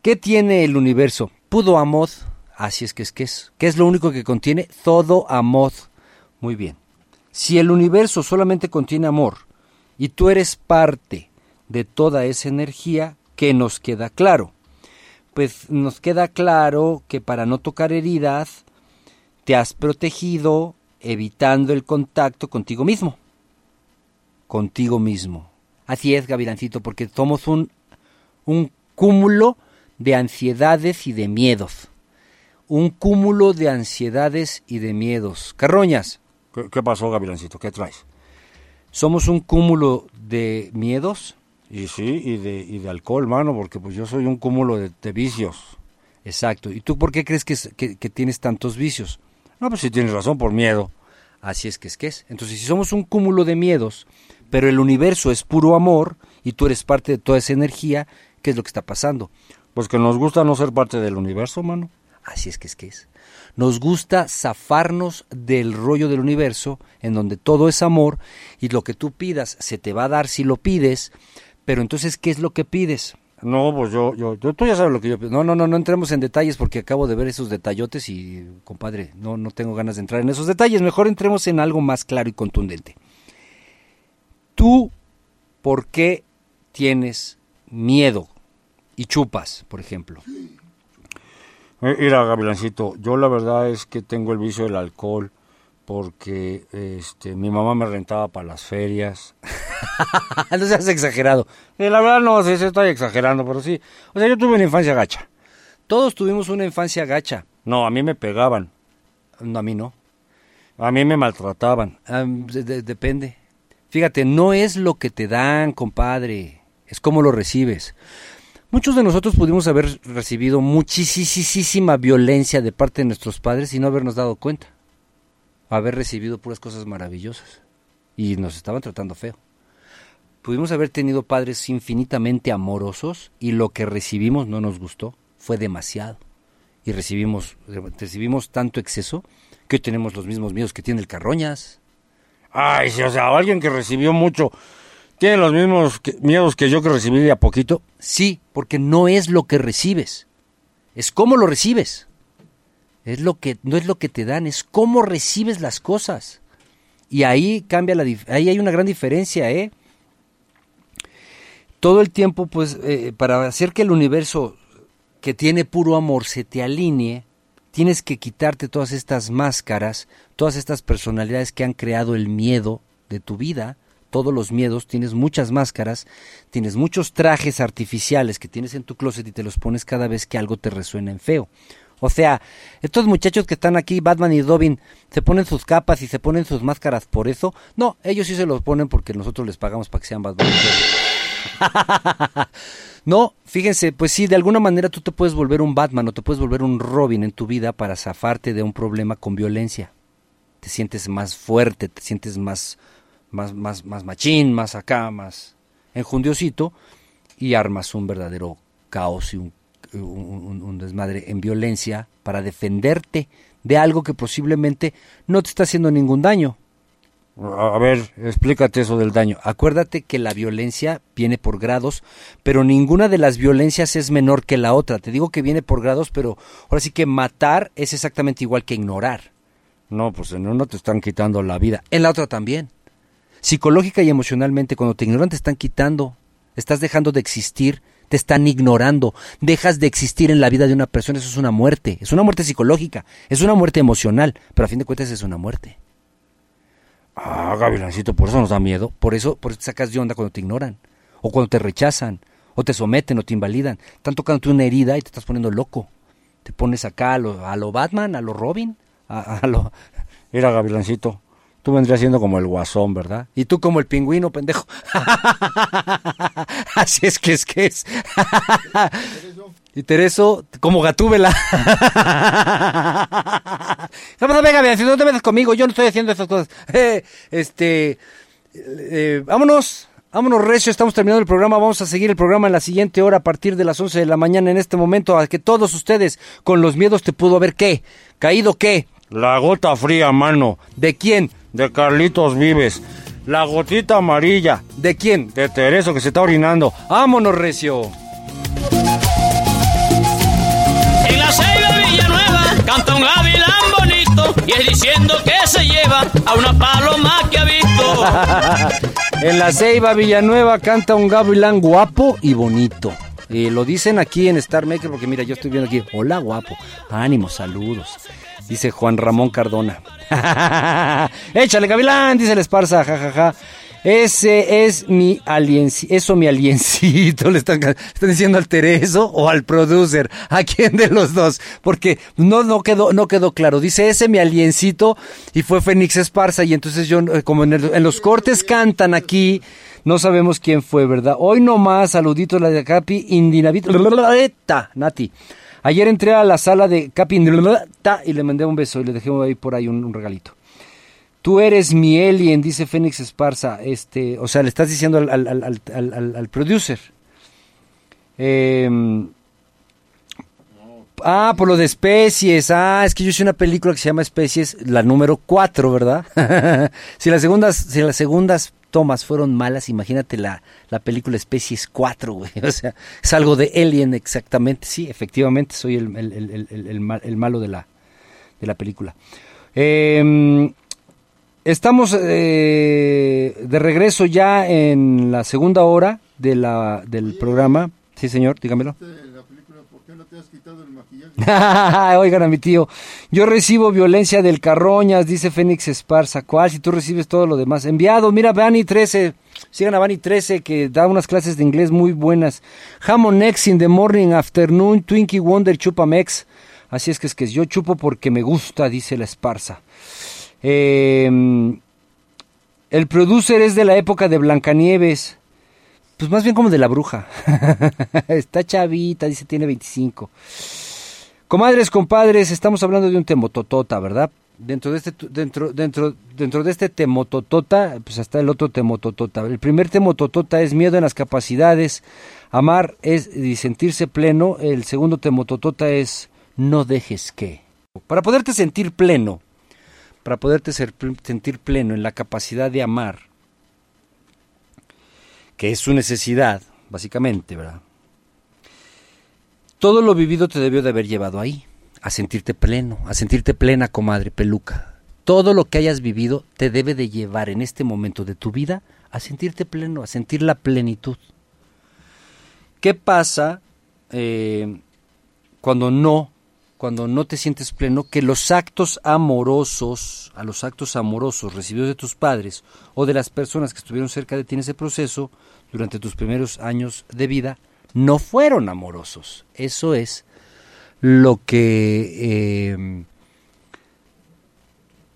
¿Qué tiene el universo? Pudo amor. Así es que es que es. ¿Qué es lo único que contiene? Todo amor. Muy bien. Si el universo solamente contiene amor y tú eres parte de toda esa energía, ¿qué nos queda claro? Pues nos queda claro que para no tocar heridas, te has protegido evitando el contacto contigo mismo. Contigo mismo. Así es, Gavilancito, porque somos un, un cúmulo de ansiedades y de miedos. Un cúmulo de ansiedades y de miedos. Carroñas, ¿Qué, qué pasó, Gavilancito? ¿Qué traes? somos un cúmulo de miedos. Y sí, y de, y de alcohol, mano, porque pues yo soy un cúmulo de, de vicios. Exacto. ¿Y tú por qué crees que, es- que- que tienes tantos vicios? No, pues sí tienes razón, por miedo. Así es que es que es. Entonces, si somos un cúmulo de miedos, pero el universo es puro amor y tú eres parte de toda esa energía, ¿qué es lo que está pasando? Pues que nos gusta no ser parte del universo, mano. Así es que es que es. Nos gusta zafarnos del rollo del universo, en donde todo es amor, y lo que tú pidas se te va a dar si lo pides, pero entonces, ¿qué es lo que pides? No, pues yo, yo, yo- tú ya sabes lo que yo pienso. No, no, no, no entremos en detalles porque acabo de ver esos detallotes y, compadre, no, no tengo ganas de entrar en esos detalles. Mejor entremos en algo más claro y contundente. Tú, ¿por qué tienes miedo y chupas, por ejemplo? Eh, Mira, Gavilancito, yo la verdad es que tengo el vicio del alcohol porque este, mi mamá me rentaba para las ferias. no seas exagerado. La verdad no sé si estoy exagerando, pero sí. O sea, yo tuve una infancia gacha. Todos tuvimos una infancia gacha. No, a mí me pegaban, No, a mí no. a mí me maltrataban. De- de- depende. Fíjate, no es lo que te dan, compadre, es cómo lo recibes. Muchos de nosotros pudimos haber recibido muchísima violencia de parte de nuestros padres y no habernos dado cuenta. Haber recibido puras cosas maravillosas. Y nos estaban tratando feo. Pudimos haber tenido padres infinitamente amorosos y lo que recibimos no nos gustó. Fue demasiado. Y recibimos, recibimos tanto exceso que hoy tenemos los mismos miedos que tiene el Carroñas. Ay, sí, o sea, alguien que recibió mucho tiene los mismos miedos que yo que recibí de a poquito. Sí, porque no es lo que recibes, es cómo lo recibes. Es lo que no es lo que te dan, es cómo recibes las cosas. Y ahí cambia la ahí hay una gran diferencia, ¿eh? todo el tiempo, pues, eh, para hacer que el universo que tiene puro amor se te alinee, tienes que quitarte todas estas máscaras, todas estas personalidades que han creado el miedo de tu vida, todos los miedos, tienes muchas máscaras, tienes muchos trajes artificiales que tienes en tu closet y te los pones cada vez que algo te resuena en feo. O sea, estos muchachos que están aquí, Batman y Robin, se ponen sus capas y se ponen sus máscaras por eso. No, ellos sí se los ponen porque nosotros les pagamos para que sean Batman. no, fíjense, pues sí, de alguna manera tú te puedes volver un Batman o te puedes volver un Robin en tu vida para zafarte de un problema con violencia. Te sientes más fuerte, te sientes más, más, más, más machín, más acá, más enjundiosito y armas un verdadero caos y un un, un, desmadre en violencia para defenderte de algo que posiblemente no te está haciendo ningún daño. A ver, explícate eso del daño. Acuérdate que la violencia viene por grados, pero ninguna de las violencias es menor que la otra. Te digo que viene por grados, pero ahora sí que matar es exactamente igual que ignorar. No, pues en uno te están quitando la vida, en la otra también. Psicológica y emocionalmente, cuando te ignoran te están quitando, estás dejando de existir, te están ignorando, dejas de existir en la vida de una persona, eso es una muerte, es una muerte psicológica, es una muerte emocional, pero a fin de cuentas es una muerte. Ah, Gavilancito, por eso nos da miedo, por eso, por eso te sacas de onda cuando te ignoran, o cuando te rechazan, o te someten, o te invalidan. Están tocando una herida y te estás poniendo loco. Te pones acá a lo, a lo Batman, a lo Robin, a, a lo... Mira, Gavilancito, Tú vendrías siendo como el guasón, ¿verdad? Y tú como el pingüino, pendejo. Así es que es que es. y Tereso como gatúbela. Vamos, venga, si no te metas conmigo, yo no estoy haciendo esas cosas. Eh, este, eh, vámonos. Vámonos, Recio, estamos terminando el programa. Vamos a seguir el programa en la siguiente hora a partir de las 11 de la mañana en este momento. A que todos ustedes con los miedos te pudo haber qué? ¿Caído qué? La gota fría, mano. ¿De quién? De Carlitos Vives. La gotita amarilla. ¿De quién? De Tereso que se está orinando. ¡Vámonos, Recio! En la ceiba de Villanueva canta un gavilán bonito y es diciendo que se lleva a una paloma que ha visto. en la ceiba Villanueva canta un gavilán guapo y bonito. Y lo dicen aquí en Star Maker porque mira, yo estoy viendo aquí. Hola, guapo. Ánimo, saludos. Dice Juan Ramón Cardona. Échale, Gavilán, dice el Esparza, jajaja. Ese es mi aliencito, eso mi aliencito, le están, están, diciendo al Tereso o al producer, ¿a quién de los dos? Porque no, no quedó, no quedó claro, dice ese mi aliencito y fue Fénix Esparza y entonces yo, eh, como en, el, en los cortes cantan aquí, no sabemos quién fue, ¿verdad? Hoy nomás, saluditos la de Capi, Indinavit, Nati. Ayer entré a la sala de Capi y le mandé un beso y le dejé por ahí un, regalito. Tú eres mi alien, dice Fénix Esparza. Este, o sea, le estás diciendo al, al, al, al, producer. Eh, ah, por lo de especies. Ah, es que yo hice una película que se llama Especies, la número 4, ¿verdad? si las segundas, si las segundas tomas fueron malas, imagínate la, la película Especies 4, güey. O sea, es algo de Alien exactamente. Sí, efectivamente, soy el, el, el, malo de la, de la película. Eh, estamos eh, de regreso ya en la segunda hora de la, del programa. Sí, señor, dígamelo. Oigan a mi tío, yo recibo violencia del Carroñas, dice Fénix Esparza. ¿Cuál? Si tú recibes todo lo demás. Enviado, mira, Bani 13. Sigan a Bani 13 que da unas clases de inglés muy buenas. Jamon Next in the morning, afternoon, Twinkie Wonder Chupamex. Así es que es que yo chupo porque me gusta, dice la Esparza. Eh, el producer es de la época de Blancanieves. Pues más bien como de la bruja. Está chavita, dice, tiene 25. Comadres, compadres, estamos hablando de un temototota, ¿verdad? Dentro de este dentro dentro dentro de este temototota, pues está el otro temototota. El primer temototota es miedo en las capacidades, amar es sentirse pleno. El segundo temototota es no dejes que. Para poderte sentir pleno, para poderte sentir pleno en la capacidad de amar, que es su necesidad, básicamente, ¿verdad? Todo lo vivido te debió de haber llevado ahí, a sentirte pleno, a sentirte plena, comadre peluca. Todo lo que hayas vivido te debe de llevar en este momento de tu vida a sentirte pleno, a sentir la plenitud. ¿Qué pasa eh, cuando no, cuando no te sientes pleno? Que los actos amorosos, a los actos amorosos recibidos de tus padres o de las personas que estuvieron cerca de ti en ese proceso durante tus primeros años de vida, no fueron amorosos. Eso es lo que eh,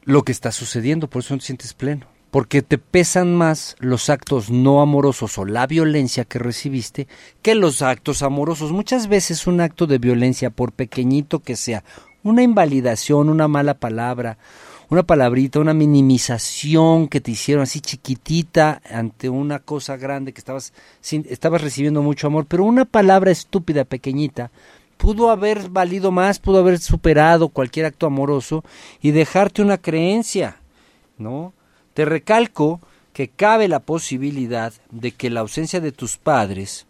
lo que está sucediendo, por eso no te sientes pleno porque te pesan más los actos no amorosos o la violencia que recibiste que los actos amorosos. Muchas veces un acto de violencia, por pequeñito que sea, una invalidación, una mala palabra, una palabrita, una minimización que te hicieron así chiquitita ante una cosa grande que estabas, estabas recibiendo mucho amor, pero una palabra estúpida, pequeñita, pudo haber valido más, pudo haber superado cualquier acto amoroso y dejarte una creencia, ¿no? Te recalco que cabe la posibilidad de que la ausencia de tus padres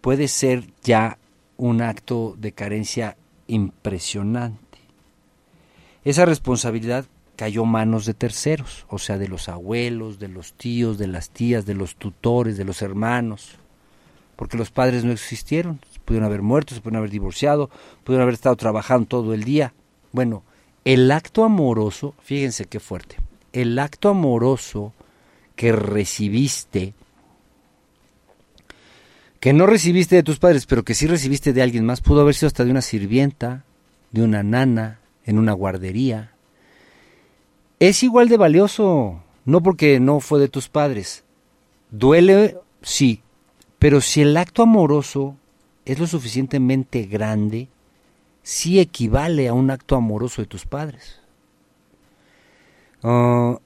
puede ser ya un acto de carencia impresionante. Esa responsabilidad cayó manos de terceros, o sea, de los abuelos, de los tíos, de las tías, de los tutores, de los hermanos, porque los padres no existieron, se pudieron haber muerto, se pudieron haber divorciado, pudieron haber estado trabajando todo el día. Bueno, el acto amoroso, fíjense qué fuerte, el acto amoroso que recibiste, que no recibiste de tus padres, pero que sí recibiste de alguien más, pudo haber sido hasta de una sirvienta, de una nana, en una guardería, es igual de valioso, no porque no fue de tus padres. Duele, sí, pero si el acto amoroso es lo suficientemente grande, sí equivale a un acto amoroso de tus padres. Ah,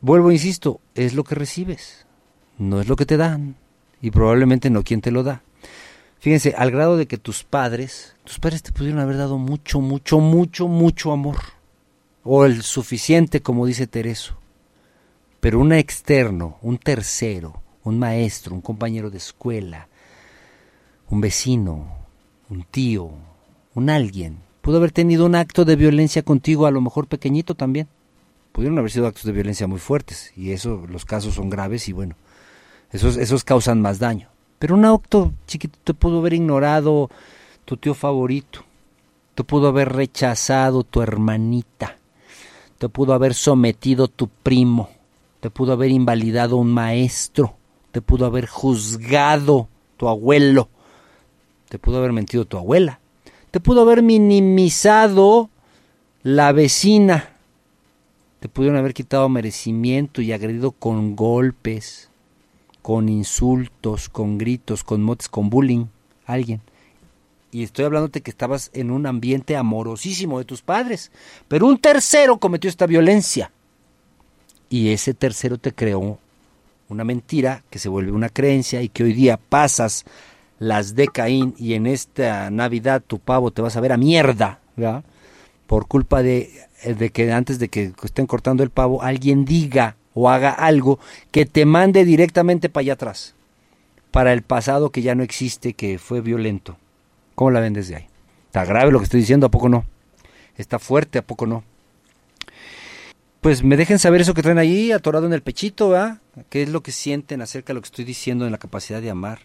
vuelvo, insisto, es lo que recibes, no es lo que te dan y probablemente no quien te lo da. Fíjense, al grado de que tus padres, tus padres te pudieron haber dado mucho, mucho, mucho, mucho amor. O el suficiente, como dice Tereso. Pero un externo, un tercero, un maestro, un compañero de escuela, un vecino, un tío, un alguien, pudo haber tenido un acto de violencia contigo, a lo mejor pequeñito también pudieron haber sido actos de violencia muy fuertes y eso los casos son graves y bueno, esos, esos causan más daño. Pero un acto chiquito te pudo haber ignorado tu tío favorito, te pudo haber rechazado tu hermanita, te pudo haber sometido tu primo, te pudo haber invalidado un maestro, te pudo haber juzgado tu abuelo, te pudo haber mentido tu abuela, te pudo haber minimizado la vecina, te pudieron haber quitado merecimiento y agredido con golpes, con insultos, con gritos, con motes, con bullying, alguien. Y estoy hablándote que estabas en un ambiente amorosísimo de tus padres, pero un tercero cometió esta violencia. Y ese tercero te creó una mentira que se vuelve una creencia y que hoy día pasas las de Caín y en esta Navidad tu pavo te vas a ver a mierda, ¿verdad? Por culpa de, eh, de que antes de que estén cortando el pavo, alguien diga o haga algo que te mande directamente para allá atrás, para el pasado que ya no existe, que fue violento. ¿Cómo la ven desde ahí? Está grave lo que estoy diciendo, ¿a poco no? Está fuerte, ¿a poco no? Pues me dejen saber eso que traen ahí, atorado en el pechito, ¿ah? ¿Qué es lo que sienten acerca de lo que estoy diciendo en la capacidad de amar?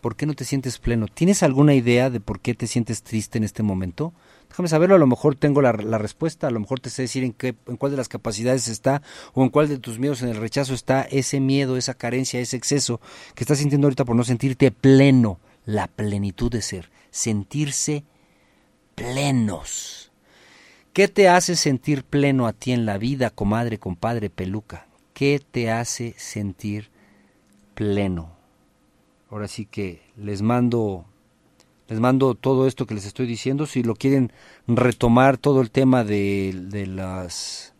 ¿Por qué no te sientes pleno? ¿Tienes alguna idea de por qué te sientes triste en este momento? Déjame saberlo, a lo mejor tengo la, respuesta, a lo mejor te sé decir en, qué, en cuál de las capacidades está o en cuál de tus miedos en el rechazo está ese miedo, esa carencia, ese exceso que estás sintiendo ahorita por no sentirte pleno, la plenitud de ser, sentirse plenos. ¿Qué te hace sentir pleno a ti en la vida, comadre, compadre, peluca? ¿Qué te hace sentir pleno? Ahora sí que les mando les mando todo esto que les estoy diciendo. Si lo quieren retomar todo el tema de, de las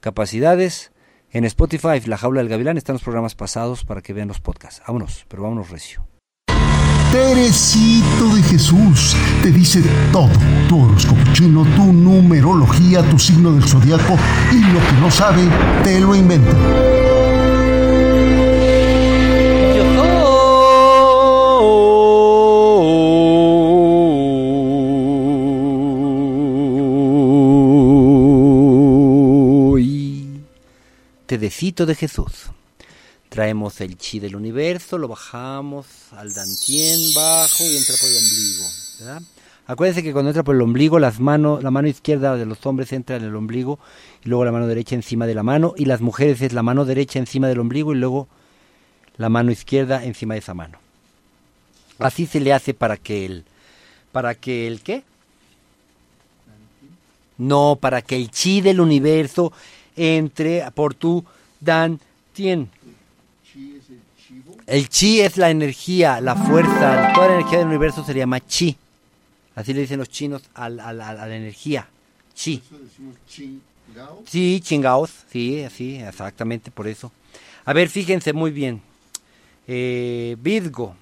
capacidades, en Spotify, La Jaula del Gavilán, están los programas pasados para que vean los podcasts. Vámonos, pero vámonos recio. Teresito de Jesús te dice todo. Tu horóscopo chino, tu numerología, tu signo del zodiaco y lo que no sabe, te lo inventa. De Jesús. Traemos el chi del universo, lo bajamos al dantien bajo y entra por el ombligo. ¿verdad? Acuérdense que cuando entra por el ombligo, las manos, la mano izquierda de los hombres entra en el ombligo y luego la mano derecha encima de la mano y las mujeres es la mano derecha encima del ombligo y luego la mano izquierda encima de esa mano. Así se le hace para que el para que el qué? No, para que el chi del universo entre por tu dan tien. El chi es la energía, la fuerza, toda la energía del universo se llama chi. Así le dicen los chinos al- al- al- a la energía. Chi. Sí, chingaos, sí, así, exactamente por eso. A ver, fíjense muy bien. Eh, Virgo.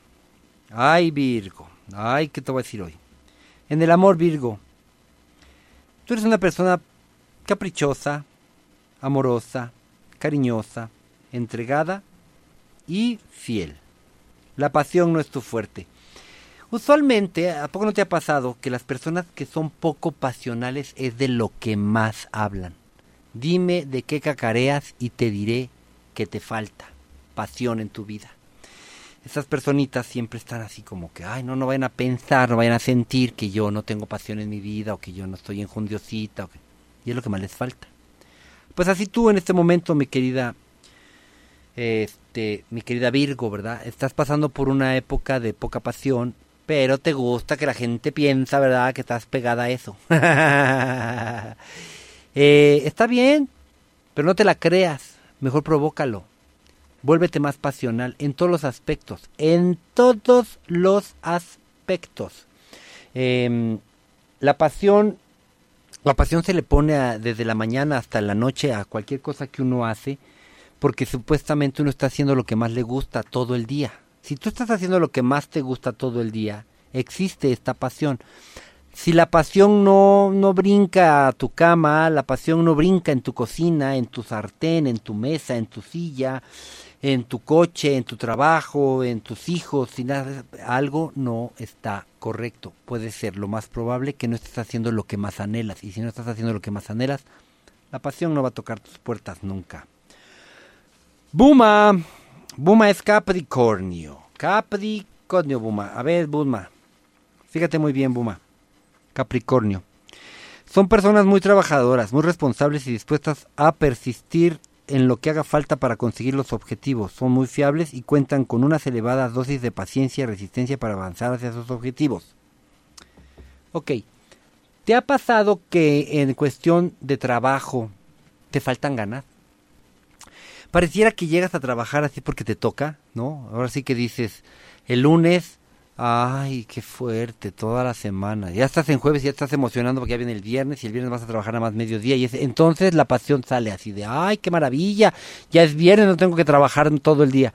Ay, Virgo. Ay, ¿qué te voy a decir hoy? En el amor, Virgo. Tú eres una persona caprichosa, amorosa, cariñosa, entregada y fiel. La pasión no es tu fuerte. Usualmente, ¿a poco no te ha pasado que las personas que son poco pasionales es de lo que más hablan? Dime de qué cacareas y te diré que te falta pasión en tu vida. Esas personitas siempre están así como que, ay, no, no vayan a pensar, no vayan a sentir que yo no tengo pasión en mi vida o que yo no estoy enjundiosita. o que- Y es lo que más les falta. Pues así tú en este momento, mi querida, este, mi querida Virgo, ¿verdad? Estás pasando por una época de poca pasión, pero te gusta que la gente piensa, ¿verdad? Que estás pegada a eso. Eh, está bien, pero no te la creas. Mejor provócalo. Vuélvete más pasional en todos los aspectos. En todos los aspectos. Em, la pasión, la pasión se le pone a- desde la mañana hasta la noche a cualquier cosa que uno hace, porque supuestamente uno está haciendo lo que más le gusta todo el día. Si tú estás haciendo lo que más te gusta todo el día, existe esta pasión. Si la pasión no, no brinca a tu cama, la pasión no brinca en tu cocina, en tu sartén, en tu mesa, en tu silla, en tu coche, en tu trabajo, en tus hijos, si nada, algo no está correcto. Puede ser lo más probable que no estés haciendo lo que más anhelas. Y si no estás haciendo lo que más anhelas, la pasión no va a tocar tus puertas nunca. Buma. Buma es Capricornio. Capricornio, Buma. A ver, Buma. Fíjate muy bien, Buma. Capricornio. Son personas muy trabajadoras, muy responsables y dispuestas a persistir en lo que haga falta para conseguir los objetivos. Son muy fiables y cuentan con unas elevadas dosis de paciencia y resistencia para avanzar hacia sus objetivos. Ok. ¿Te ha pasado que en cuestión de trabajo te faltan ganas? Pareciera que llegas a trabajar así porque te toca, ¿no? Ahora sí que dices, el lunes, ay, qué fuerte, toda la semana. Ya estás en jueves ya estás emocionando porque ya viene el viernes y el viernes vas a trabajar a más mediodía. Y es- entonces la pasión sale así de, ay, qué maravilla, ya es viernes, no tengo que trabajar todo el día.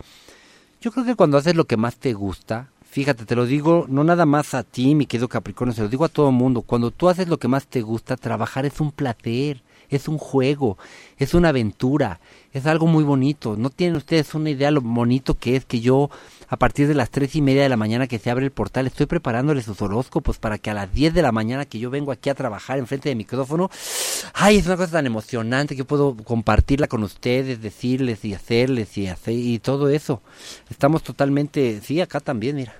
Yo creo que cuando haces lo que más te gusta, fíjate, te lo digo no nada más a ti, mi querido Capricornio, se lo digo a todo el mundo. Cuando tú haces lo que más te gusta, trabajar es un placer, es un juego, es una aventura, es algo muy bonito. No tienen ustedes una idea lo bonito que es que yo, a partir de las tres y media de la mañana que se abre el portal, estoy preparándoles sus horóscopos para que a las 10 de la mañana que yo vengo aquí a trabajar enfrente del micrófono, ay, es una cosa tan emocionante que yo puedo compartirla con ustedes, decirles y hacerles y hacer y todo eso. Estamos totalmente, sí, acá también, mira.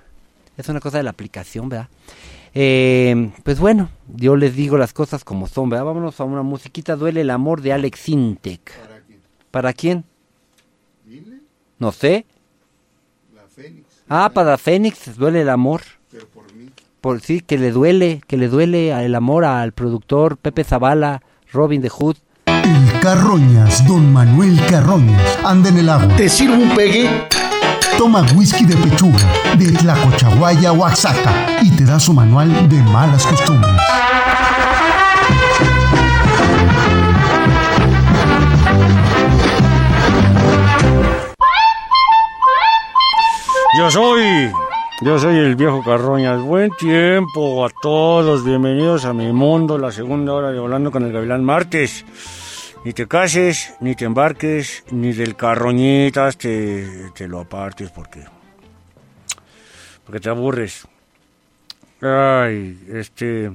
Es una cosa de la aplicación, ¿verdad? Eh, pues bueno, yo les digo las cosas como son, ¿verdad? Vámonos a una musiquita, Duele el amor de Alex Sintek. ¿Para quién? No sé. la Fénix. Ah, para Fénix, duele el amor. Pero por mí. Por sí, que le duele, que le duele el amor al productor Pepe Zavala, Robin de Hood. El Carroñas, don Manuel Carroñas, anda en el agua. ¿Te sirvo un pegue? Toma whisky de pechuga, de Tlacochahuaya, Oaxaca, y te da su manual de malas costumbres. Yo soy, yo soy el viejo Carroñas. Buen tiempo a todos. Bienvenidos a mi mundo, la segunda hora de Volando con el Gavilán Martes. Ni te cases, ni te embarques, ni del carroñitas te, te lo apartes porque, porque te aburres. Ay, este,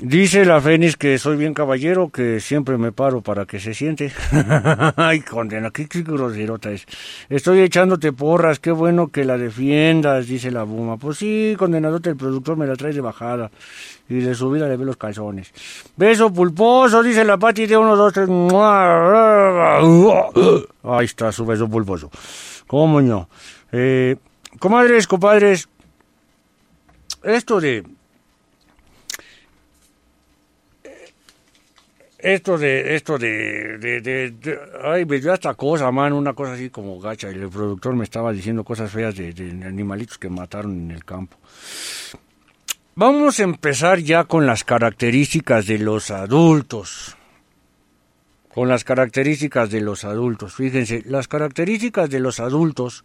Dice la Fénix que soy bien caballero, que siempre me paro para que se siente. Ay, condena, qué, qué groserota es. Estoy echándote porras, qué bueno que la defiendas, dice la Buma. Pues sí, condenadote, el productor me la trae de bajada. Y de subida le ve los calzones. Beso pulposo, dice la Pati de uno, dos, tres. Ahí está su beso pulposo. ¿Cómo no? Eh, comadres, compadres, esto de esto de, esto de, de, de- ay, me dio esta cosa, man, una cosa así como gacha, y el productor me estaba diciendo cosas feas de, de animalitos que mataron en el campo. Vamos a empezar ya con las características de los adultos. Con las características de los adultos. Fíjense, las características de los adultos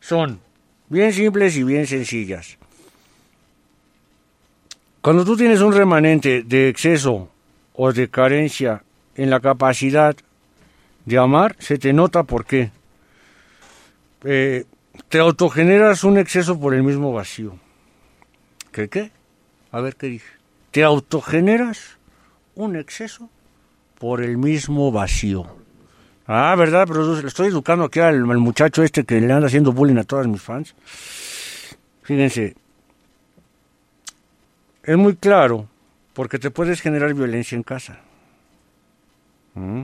son bien simples y bien sencillas. Cuando tú tienes un remanente de exceso o de carencia en la capacidad de amar, se te nota por qué. Eh, te autogeneras un exceso por el mismo vacío. ¿Qué qué? A ver qué dije. Te autogeneras un exceso por el mismo vacío. Ah, ¿verdad? Pero estoy educando aquí al, al muchacho este que le anda haciendo bullying a todas mis fans. Fíjense, es muy claro porque te puedes generar violencia en casa. ¿Mm?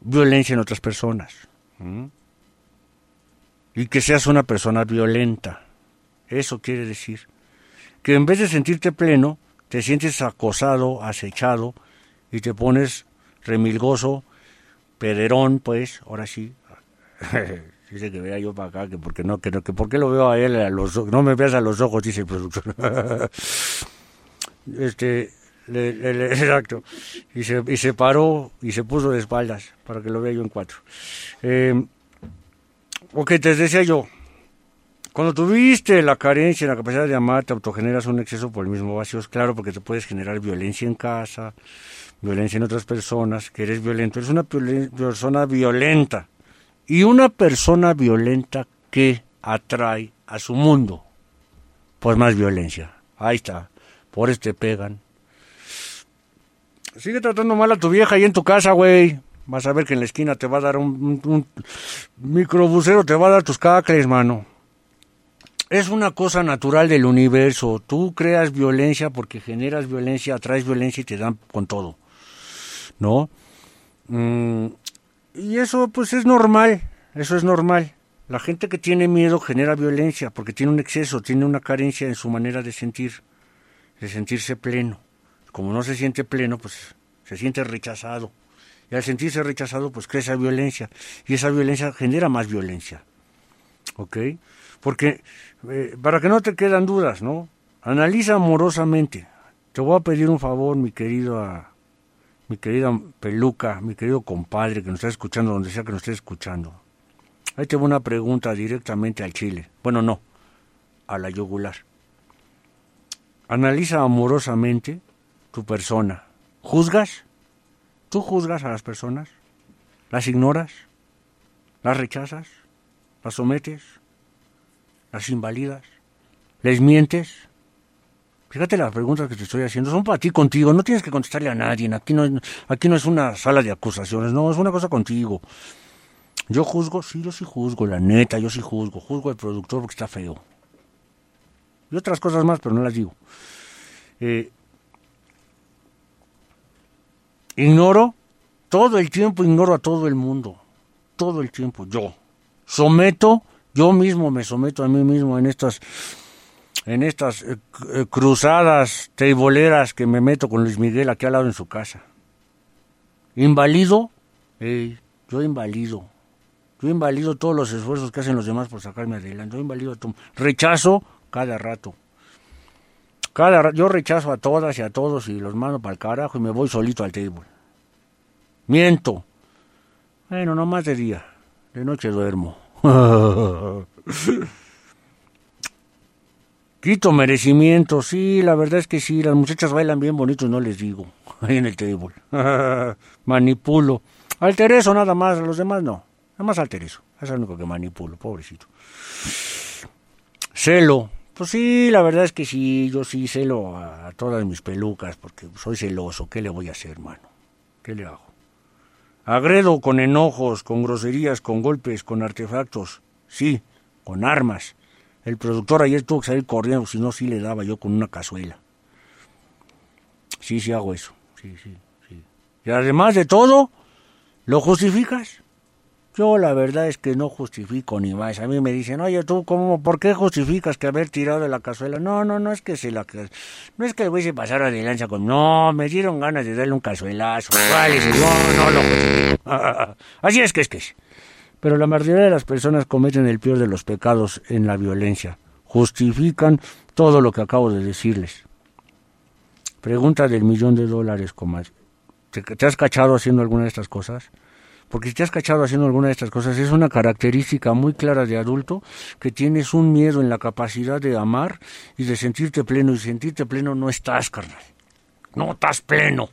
Violencia en otras personas. ¿Mm? Y que seas una persona violenta. Eso quiere decir que en vez de sentirte pleno, te sientes acosado, acechado y te pones remilgoso, pederón, pues, ahora sí. Dice que vea yo para acá, que porque no, que no, que por qué lo veo a él no me veas a los ojos, dice el productor. este, exacto. Y se, y se paró y se puso de espaldas para que lo vea yo en cuatro. Eh, ok, te decía yo, cuando tuviste la carencia, la capacidad de amar, te autogeneras un exceso por el mismo vacío, claro, porque te puedes generar violencia en casa, violencia en otras personas, que eres violento, eres una persona violenta. Y una persona violenta que atrae a su mundo, pues más violencia. Ahí está, por eso te pegan. Sigue tratando mal a tu vieja ahí en tu casa, güey. Vas a ver que en la esquina te va a dar un, microbusero, te va a dar tus cacles, mano. Es una cosa natural del universo. Tú creas violencia porque generas violencia, atraes violencia y te dan con todo. ¿No? Mm, y eso pues es normal, eso es normal. La gente que tiene miedo genera violencia porque tiene un exceso, tiene una carencia en su manera de sentir, de sentirse pleno. Como no se siente pleno, pues se siente rechazado. Y al sentirse rechazado, pues crea esa violencia. Y esa violencia genera más violencia. ¿Ok? Porque, eh, para que no te quedan dudas, ¿no? Analiza amorosamente. Te voy a pedir un favor, mi querido, mi querida peluca, mi querido compadre que nos está escuchando, donde sea que nos esté escuchando. Ahí te voy una pregunta directamente al chile. Bueno, no, a la yugular. Analiza amorosamente tu persona. ¿Juzgas? ¿Tú juzgas a las personas? ¿Las ignoras? ¿Las rechazas? ¿Las sometes? ¿Las invalidas? ¿Les mientes? Fíjate las preguntas que te estoy haciendo, son para ti contigo, no tienes que contestarle a nadie, aquí no, aquí no es una sala de acusaciones, no, es una cosa contigo. Yo juzgo, sí, yo sí juzgo, la neta, yo sí juzgo, juzgo al productor porque está feo. Y otras cosas más, pero no las digo. Eh, ignoro, todo el tiempo ignoro a todo el mundo, todo el tiempo, yo. Someto, yo mismo me someto a mí mismo en estas en estas eh, eh, cruzadas teiboleras que me meto con Luis Miguel aquí al lado en su casa. Invalido, ey, yo invalido. Yo invalido todos los esfuerzos que hacen los demás por sacarme adelante. Yo invalido. Rechazo cada rato. Cada yo rechazo a todas y a todos y los mando para el carajo y me voy solito al table. Miento. Bueno, no más de día. De noche duermo. Quito merecimiento, sí, la verdad es que sí, las muchachas bailan bien bonito, no les digo, ahí en el table. Manipulo. Alterezo nada más, los demás no. Nada más alterezo. Es el único que manipulo, pobrecito. Celo. Pues sí, la verdad es que sí, yo sí celo a, a todas mis pelucas porque soy celoso. ¿Qué le voy a hacer, hermano? ¿Qué le hago? Agredo con enojos, con groserías, con golpes, con artefactos. Sí, con armas. El productor ayer tuvo que salir corriendo, si no, sí le daba yo con una cazuela. Sí, sí hago eso. Sí, sí, sí. Y además de todo, ¿lo justificas? Yo la verdad es que no justifico ni más. A mí me dicen, oye, tú, ¿cómo, ¿por qué justificas que haber tirado de la cazuela? No, no, no es que se la... No es que el güey se pasara de lanza con... No, me dieron ganas de darle un cazuelazo. No, no lo. Así es que es que es. Pero la mayoría de las personas cometen el peor de los pecados en la violencia. Justifican todo lo que acabo de decirles. Pregunta del millón de dólares, comadre. ¿Te, ¿Te has cachado haciendo alguna de estas cosas? Porque si te has cachado haciendo alguna de estas cosas, es una característica muy clara de adulto que tienes un miedo en la capacidad de amar y de sentirte pleno. Y sentirte pleno no estás, carnal. No estás pleno.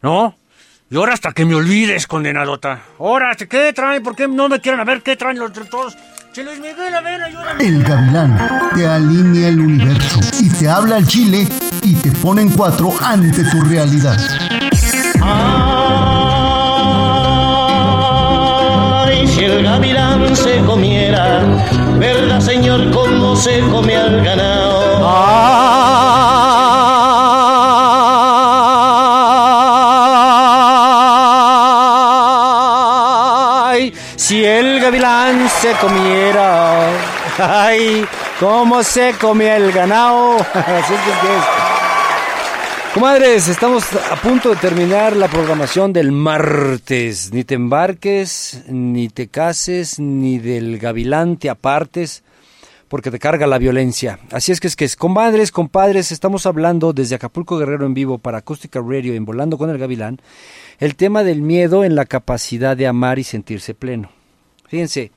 ¿No? Y ahora hasta que me olvides, condenadota. Ahora, ¿qué traen? ¿Por qué no me quieren? A ver, ¿qué traen los todos? Che Luis Miguel, a ver, ayúdame. El gavilán te alinea el universo y te habla al chile y te pone en cuatro ante tu realidad. Ay, gavilán se comiera, ¿verdad, señor, cómo se come al ganado? Ay, si el gavilán se comiera. Ay, cómo se comía el ganado. Así que es. Comadres, estamos a punto de terminar la programación del martes. Ni te embarques, ni te cases, ni del gavilán te apartes, porque te carga la violencia. Así es que es que es, comadres, compadres, estamos hablando desde Acapulco Guerrero en vivo para Acústica Radio en Volando con el Gavilán, el tema del miedo en la capacidad de amar y sentirse pleno. Fíjense,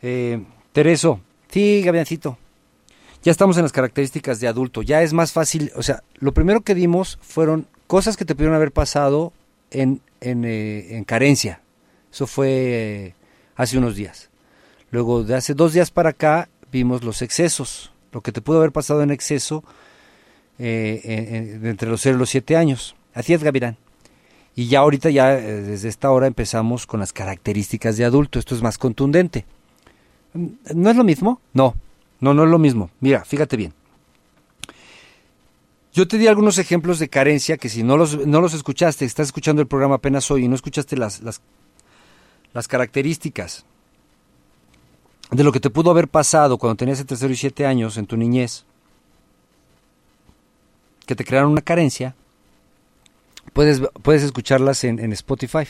eh, Tereso, sí, Gaviancito, ya estamos en las características de adulto, ya es más fácil, o sea, lo primero que dimos fueron cosas que te pudieron haber pasado en, en, eh, en carencia. Eso fue eh, hace unos días. Luego, de hace dos días para acá, vimos los excesos, lo que te pudo haber pasado en exceso eh, entre los 0 y los 7 años. Así es, Gavirán. Y ya ahorita, ya desde esta hora empezamos con las características de adulto. Esto es más contundente. ¿No es lo mismo? No, no, no es lo mismo. Mira, fíjate bien. Yo te di algunos ejemplos de carencia que si no los, no los escuchaste, estás escuchando el programa apenas hoy y no escuchaste las, las, las características de lo que te pudo haber pasado cuando tenías entre 0 y 7 años en tu niñez, que te crearon una carencia, puedes, puedes escucharlas en, en Spotify.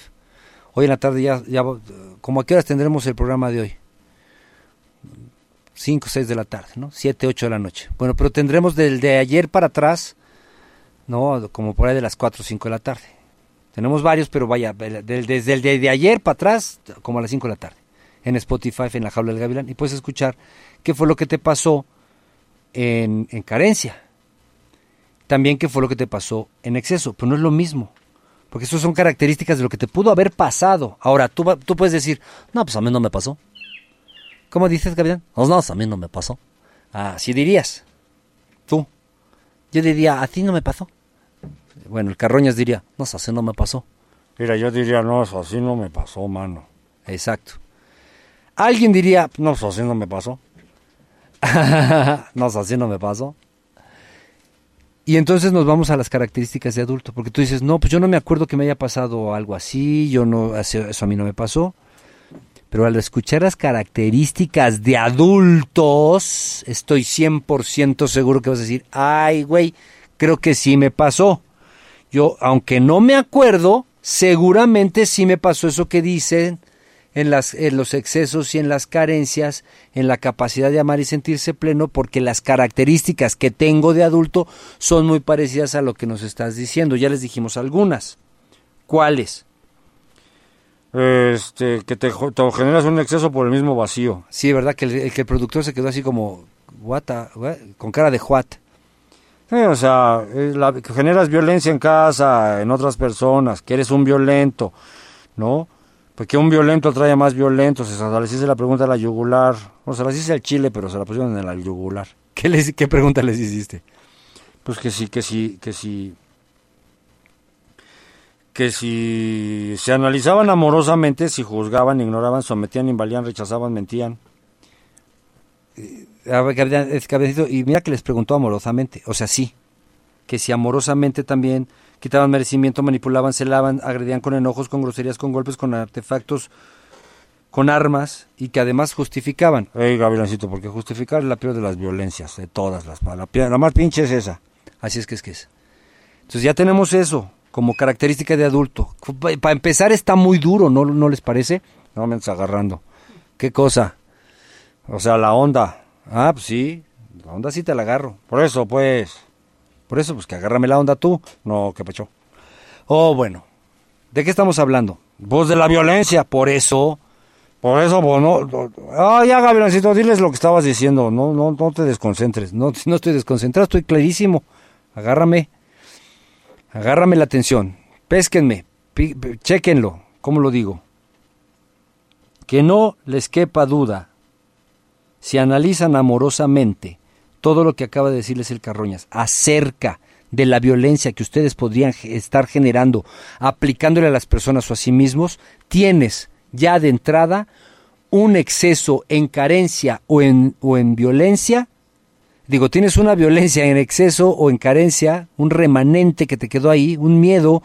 Hoy en la tarde ya, ya, como a qué horas tendremos el programa de hoy. 5, 6 de la tarde, ¿no? 7, 8 de la noche. Bueno, pero tendremos del de ayer para atrás, ¿no? Como por ahí de las 4 o 5 de la tarde. Tenemos varios, pero vaya, desde el de, ayer para atrás, como a las 5 de la tarde. En Spotify, en la jaula del gavilán. Y puedes escuchar qué fue lo que te pasó en, en carencia. También qué fue lo que te pasó en exceso. Pero no es lo mismo. Porque eso son características de lo que te pudo haber pasado. Ahora, tú, tú puedes decir, no, pues a mí no me pasó. ¿Cómo dices, Gabriel? No, no, a mí no me pasó. Ah, Así dirías. Tú. Yo diría, a ti no me pasó. Bueno, el Carroñas diría, no, así no me pasó. Mira, yo diría, no, eso así no me pasó, mano. Exacto. Alguien diría, No, así no me pasó. no, así no me pasó. Y entonces nos vamos a las características de adulto, porque tú dices, no, pues yo no me acuerdo que me haya pasado algo así, yo no, eso eso a mí no me pasó. Pero al escuchar las características de adultos, estoy 100% seguro que vas a decir, ay, güey, creo que sí me pasó. Yo, aunque no me acuerdo, seguramente sí me pasó eso que dicen en, las, en los excesos y en las carencias, en la capacidad de amar y sentirse pleno, porque las características que tengo de adulto son muy parecidas a lo que nos estás diciendo. Ya les dijimos algunas. ¿Cuáles? Este, que te, generas un exceso por el mismo vacío. Sí, ¿verdad? Que el, el que el productor se quedó así como, what con cara de what. Sí, o sea, es la- que generas violencia en casa, en otras personas, que eres un violento, ¿no? Porque un violento atrae a más violentos. Se les hice la pregunta a la yugular. O se las hice al chile, pero se la pusieron en la yugular. ¿Qué, les, ¿Qué pregunta les hiciste? Pues que sí, que sí, que sí. Que si se analizaban amorosamente, si juzgaban, ignoraban, sometían, invalían, rechazaban, mentían. A ver, es y mira que les preguntó amorosamente, o sea, sí, que si amorosamente también quitaban merecimiento, manipulaban, celaban, agredían con enojos, con groserías, con golpes, con artefactos, con armas, y que además justificaban. Ey, Gavilancito, porque justificar es la peor de las violencias, de todas las. La más pinche es esa. Así es que es que es. Entonces ya tenemos eso como característica de adulto. Para empezar está muy duro, ¿no, ¿no les parece? No me andes agarrando. ¿Qué cosa? O sea, la onda. Ah, pues sí, la onda sí te la agarro. Por eso, pues. Por eso, pues que agárrame la onda tú. No, qué pecho. Oh, bueno. ¿De qué estamos hablando? Voz de la violencia. Por eso, Por eso, pues, no. no- Ah, ya, Gavilancito, diles lo que estabas diciendo. No, no, no te desconcentres. no, no estoy desconcentrado, estoy clarísimo. Agárrame. Agárrame la atención. Pésquenme. Chéquenlo. ¿Cómo lo digo? Que no les quepa duda. Si analizan amorosamente todo lo que acaba de decirles el Carroñas acerca de la violencia que ustedes podrían estar generando aplicándole a las personas o a sí mismos, tienes ya de entrada un exceso en carencia o en, o en violencia Digo, tienes una violencia en exceso o en carencia, un remanente que te quedó ahí, un miedo,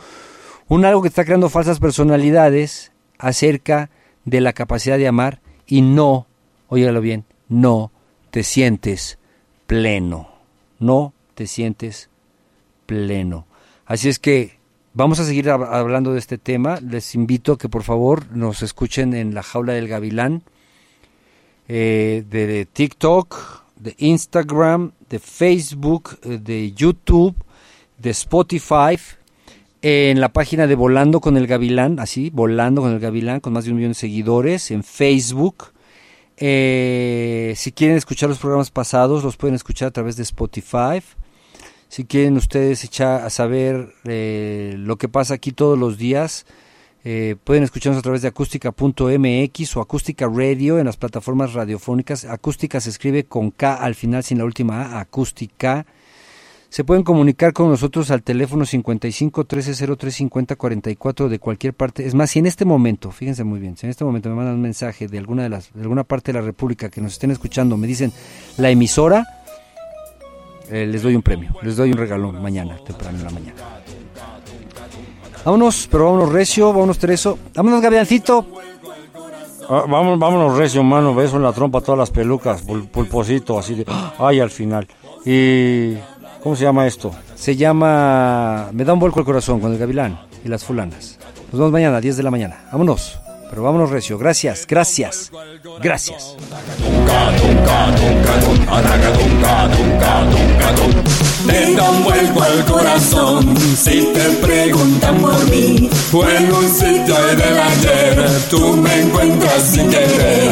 un algo que está creando falsas personalidades acerca de la capacidad de amar y no, óigalo bien, no te sientes pleno, no te sientes pleno. Así es que vamos a seguir hab- hablando de este tema. Les invito a que por favor nos escuchen en la jaula del gavilán eh, de TikTok, de Instagram, de Facebook, eh, de YouTube, de Spotify, en la página de Volando con el Gavilán, así, Volando con el Gavilán, con más de un millón de seguidores, en Facebook. Eh, si quieren escuchar los programas pasados, los pueden escuchar a través de Spotify. Si quieren ustedes echar a saber eh, lo que pasa aquí todos los días, eh, pueden escucharnos a través de acústica.mx o acústica radio en las plataformas radiofónicas. Acústica se escribe con K al final sin la última A, acústica. Se pueden comunicar con nosotros al teléfono 55 13 03 50 44 de cualquier parte. Es más, si en este momento, fíjense muy bien, si en este momento me mandan un mensaje de alguna de las de alguna parte de la República que nos estén escuchando, me dicen la emisora, eh, les doy un premio, les doy un regalo mañana, temprano en la mañana. Vámonos, pero vámonos recio, vámonos Tereso, vámonos Gaviancito. Ah, vámonos, vámonos, recio, mano. Beso en la trompa, todas las pelucas. pul- pulposito, así de. Ay, al final. Y. ¿Cómo se llama esto? Se llama Me da un vuelco el corazón con el gavilán y las fulanas. Nos vemos mañana, 10 de la mañana. Vámonos. Pero vámonos recio. Gracias, gracias, gracias. Me da un vuelco al corazón si te preguntan por mí. Fue en un sitio del ayer, tú me encuentras sin querer.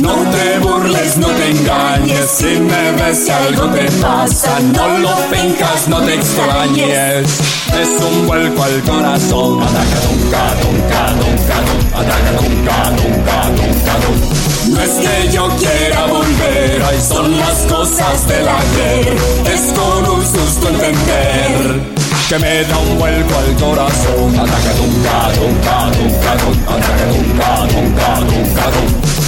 No te burles, no te engañes, si me ves algo te pasa, no lo fincas, no te extrañes. Es un vuelco al corazón. No es que yo quiera volver, ay, son las cosas del ayer. Es con un susto entender que me da un vuelco al corazón. Ataca, tunca, tunca, tunca, ataca, tunca, tunca, tunca, tunca.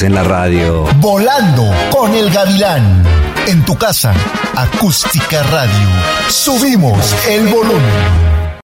en la radio. Volando con el gavilán. En tu casa, acústica radio. Subimos el volumen.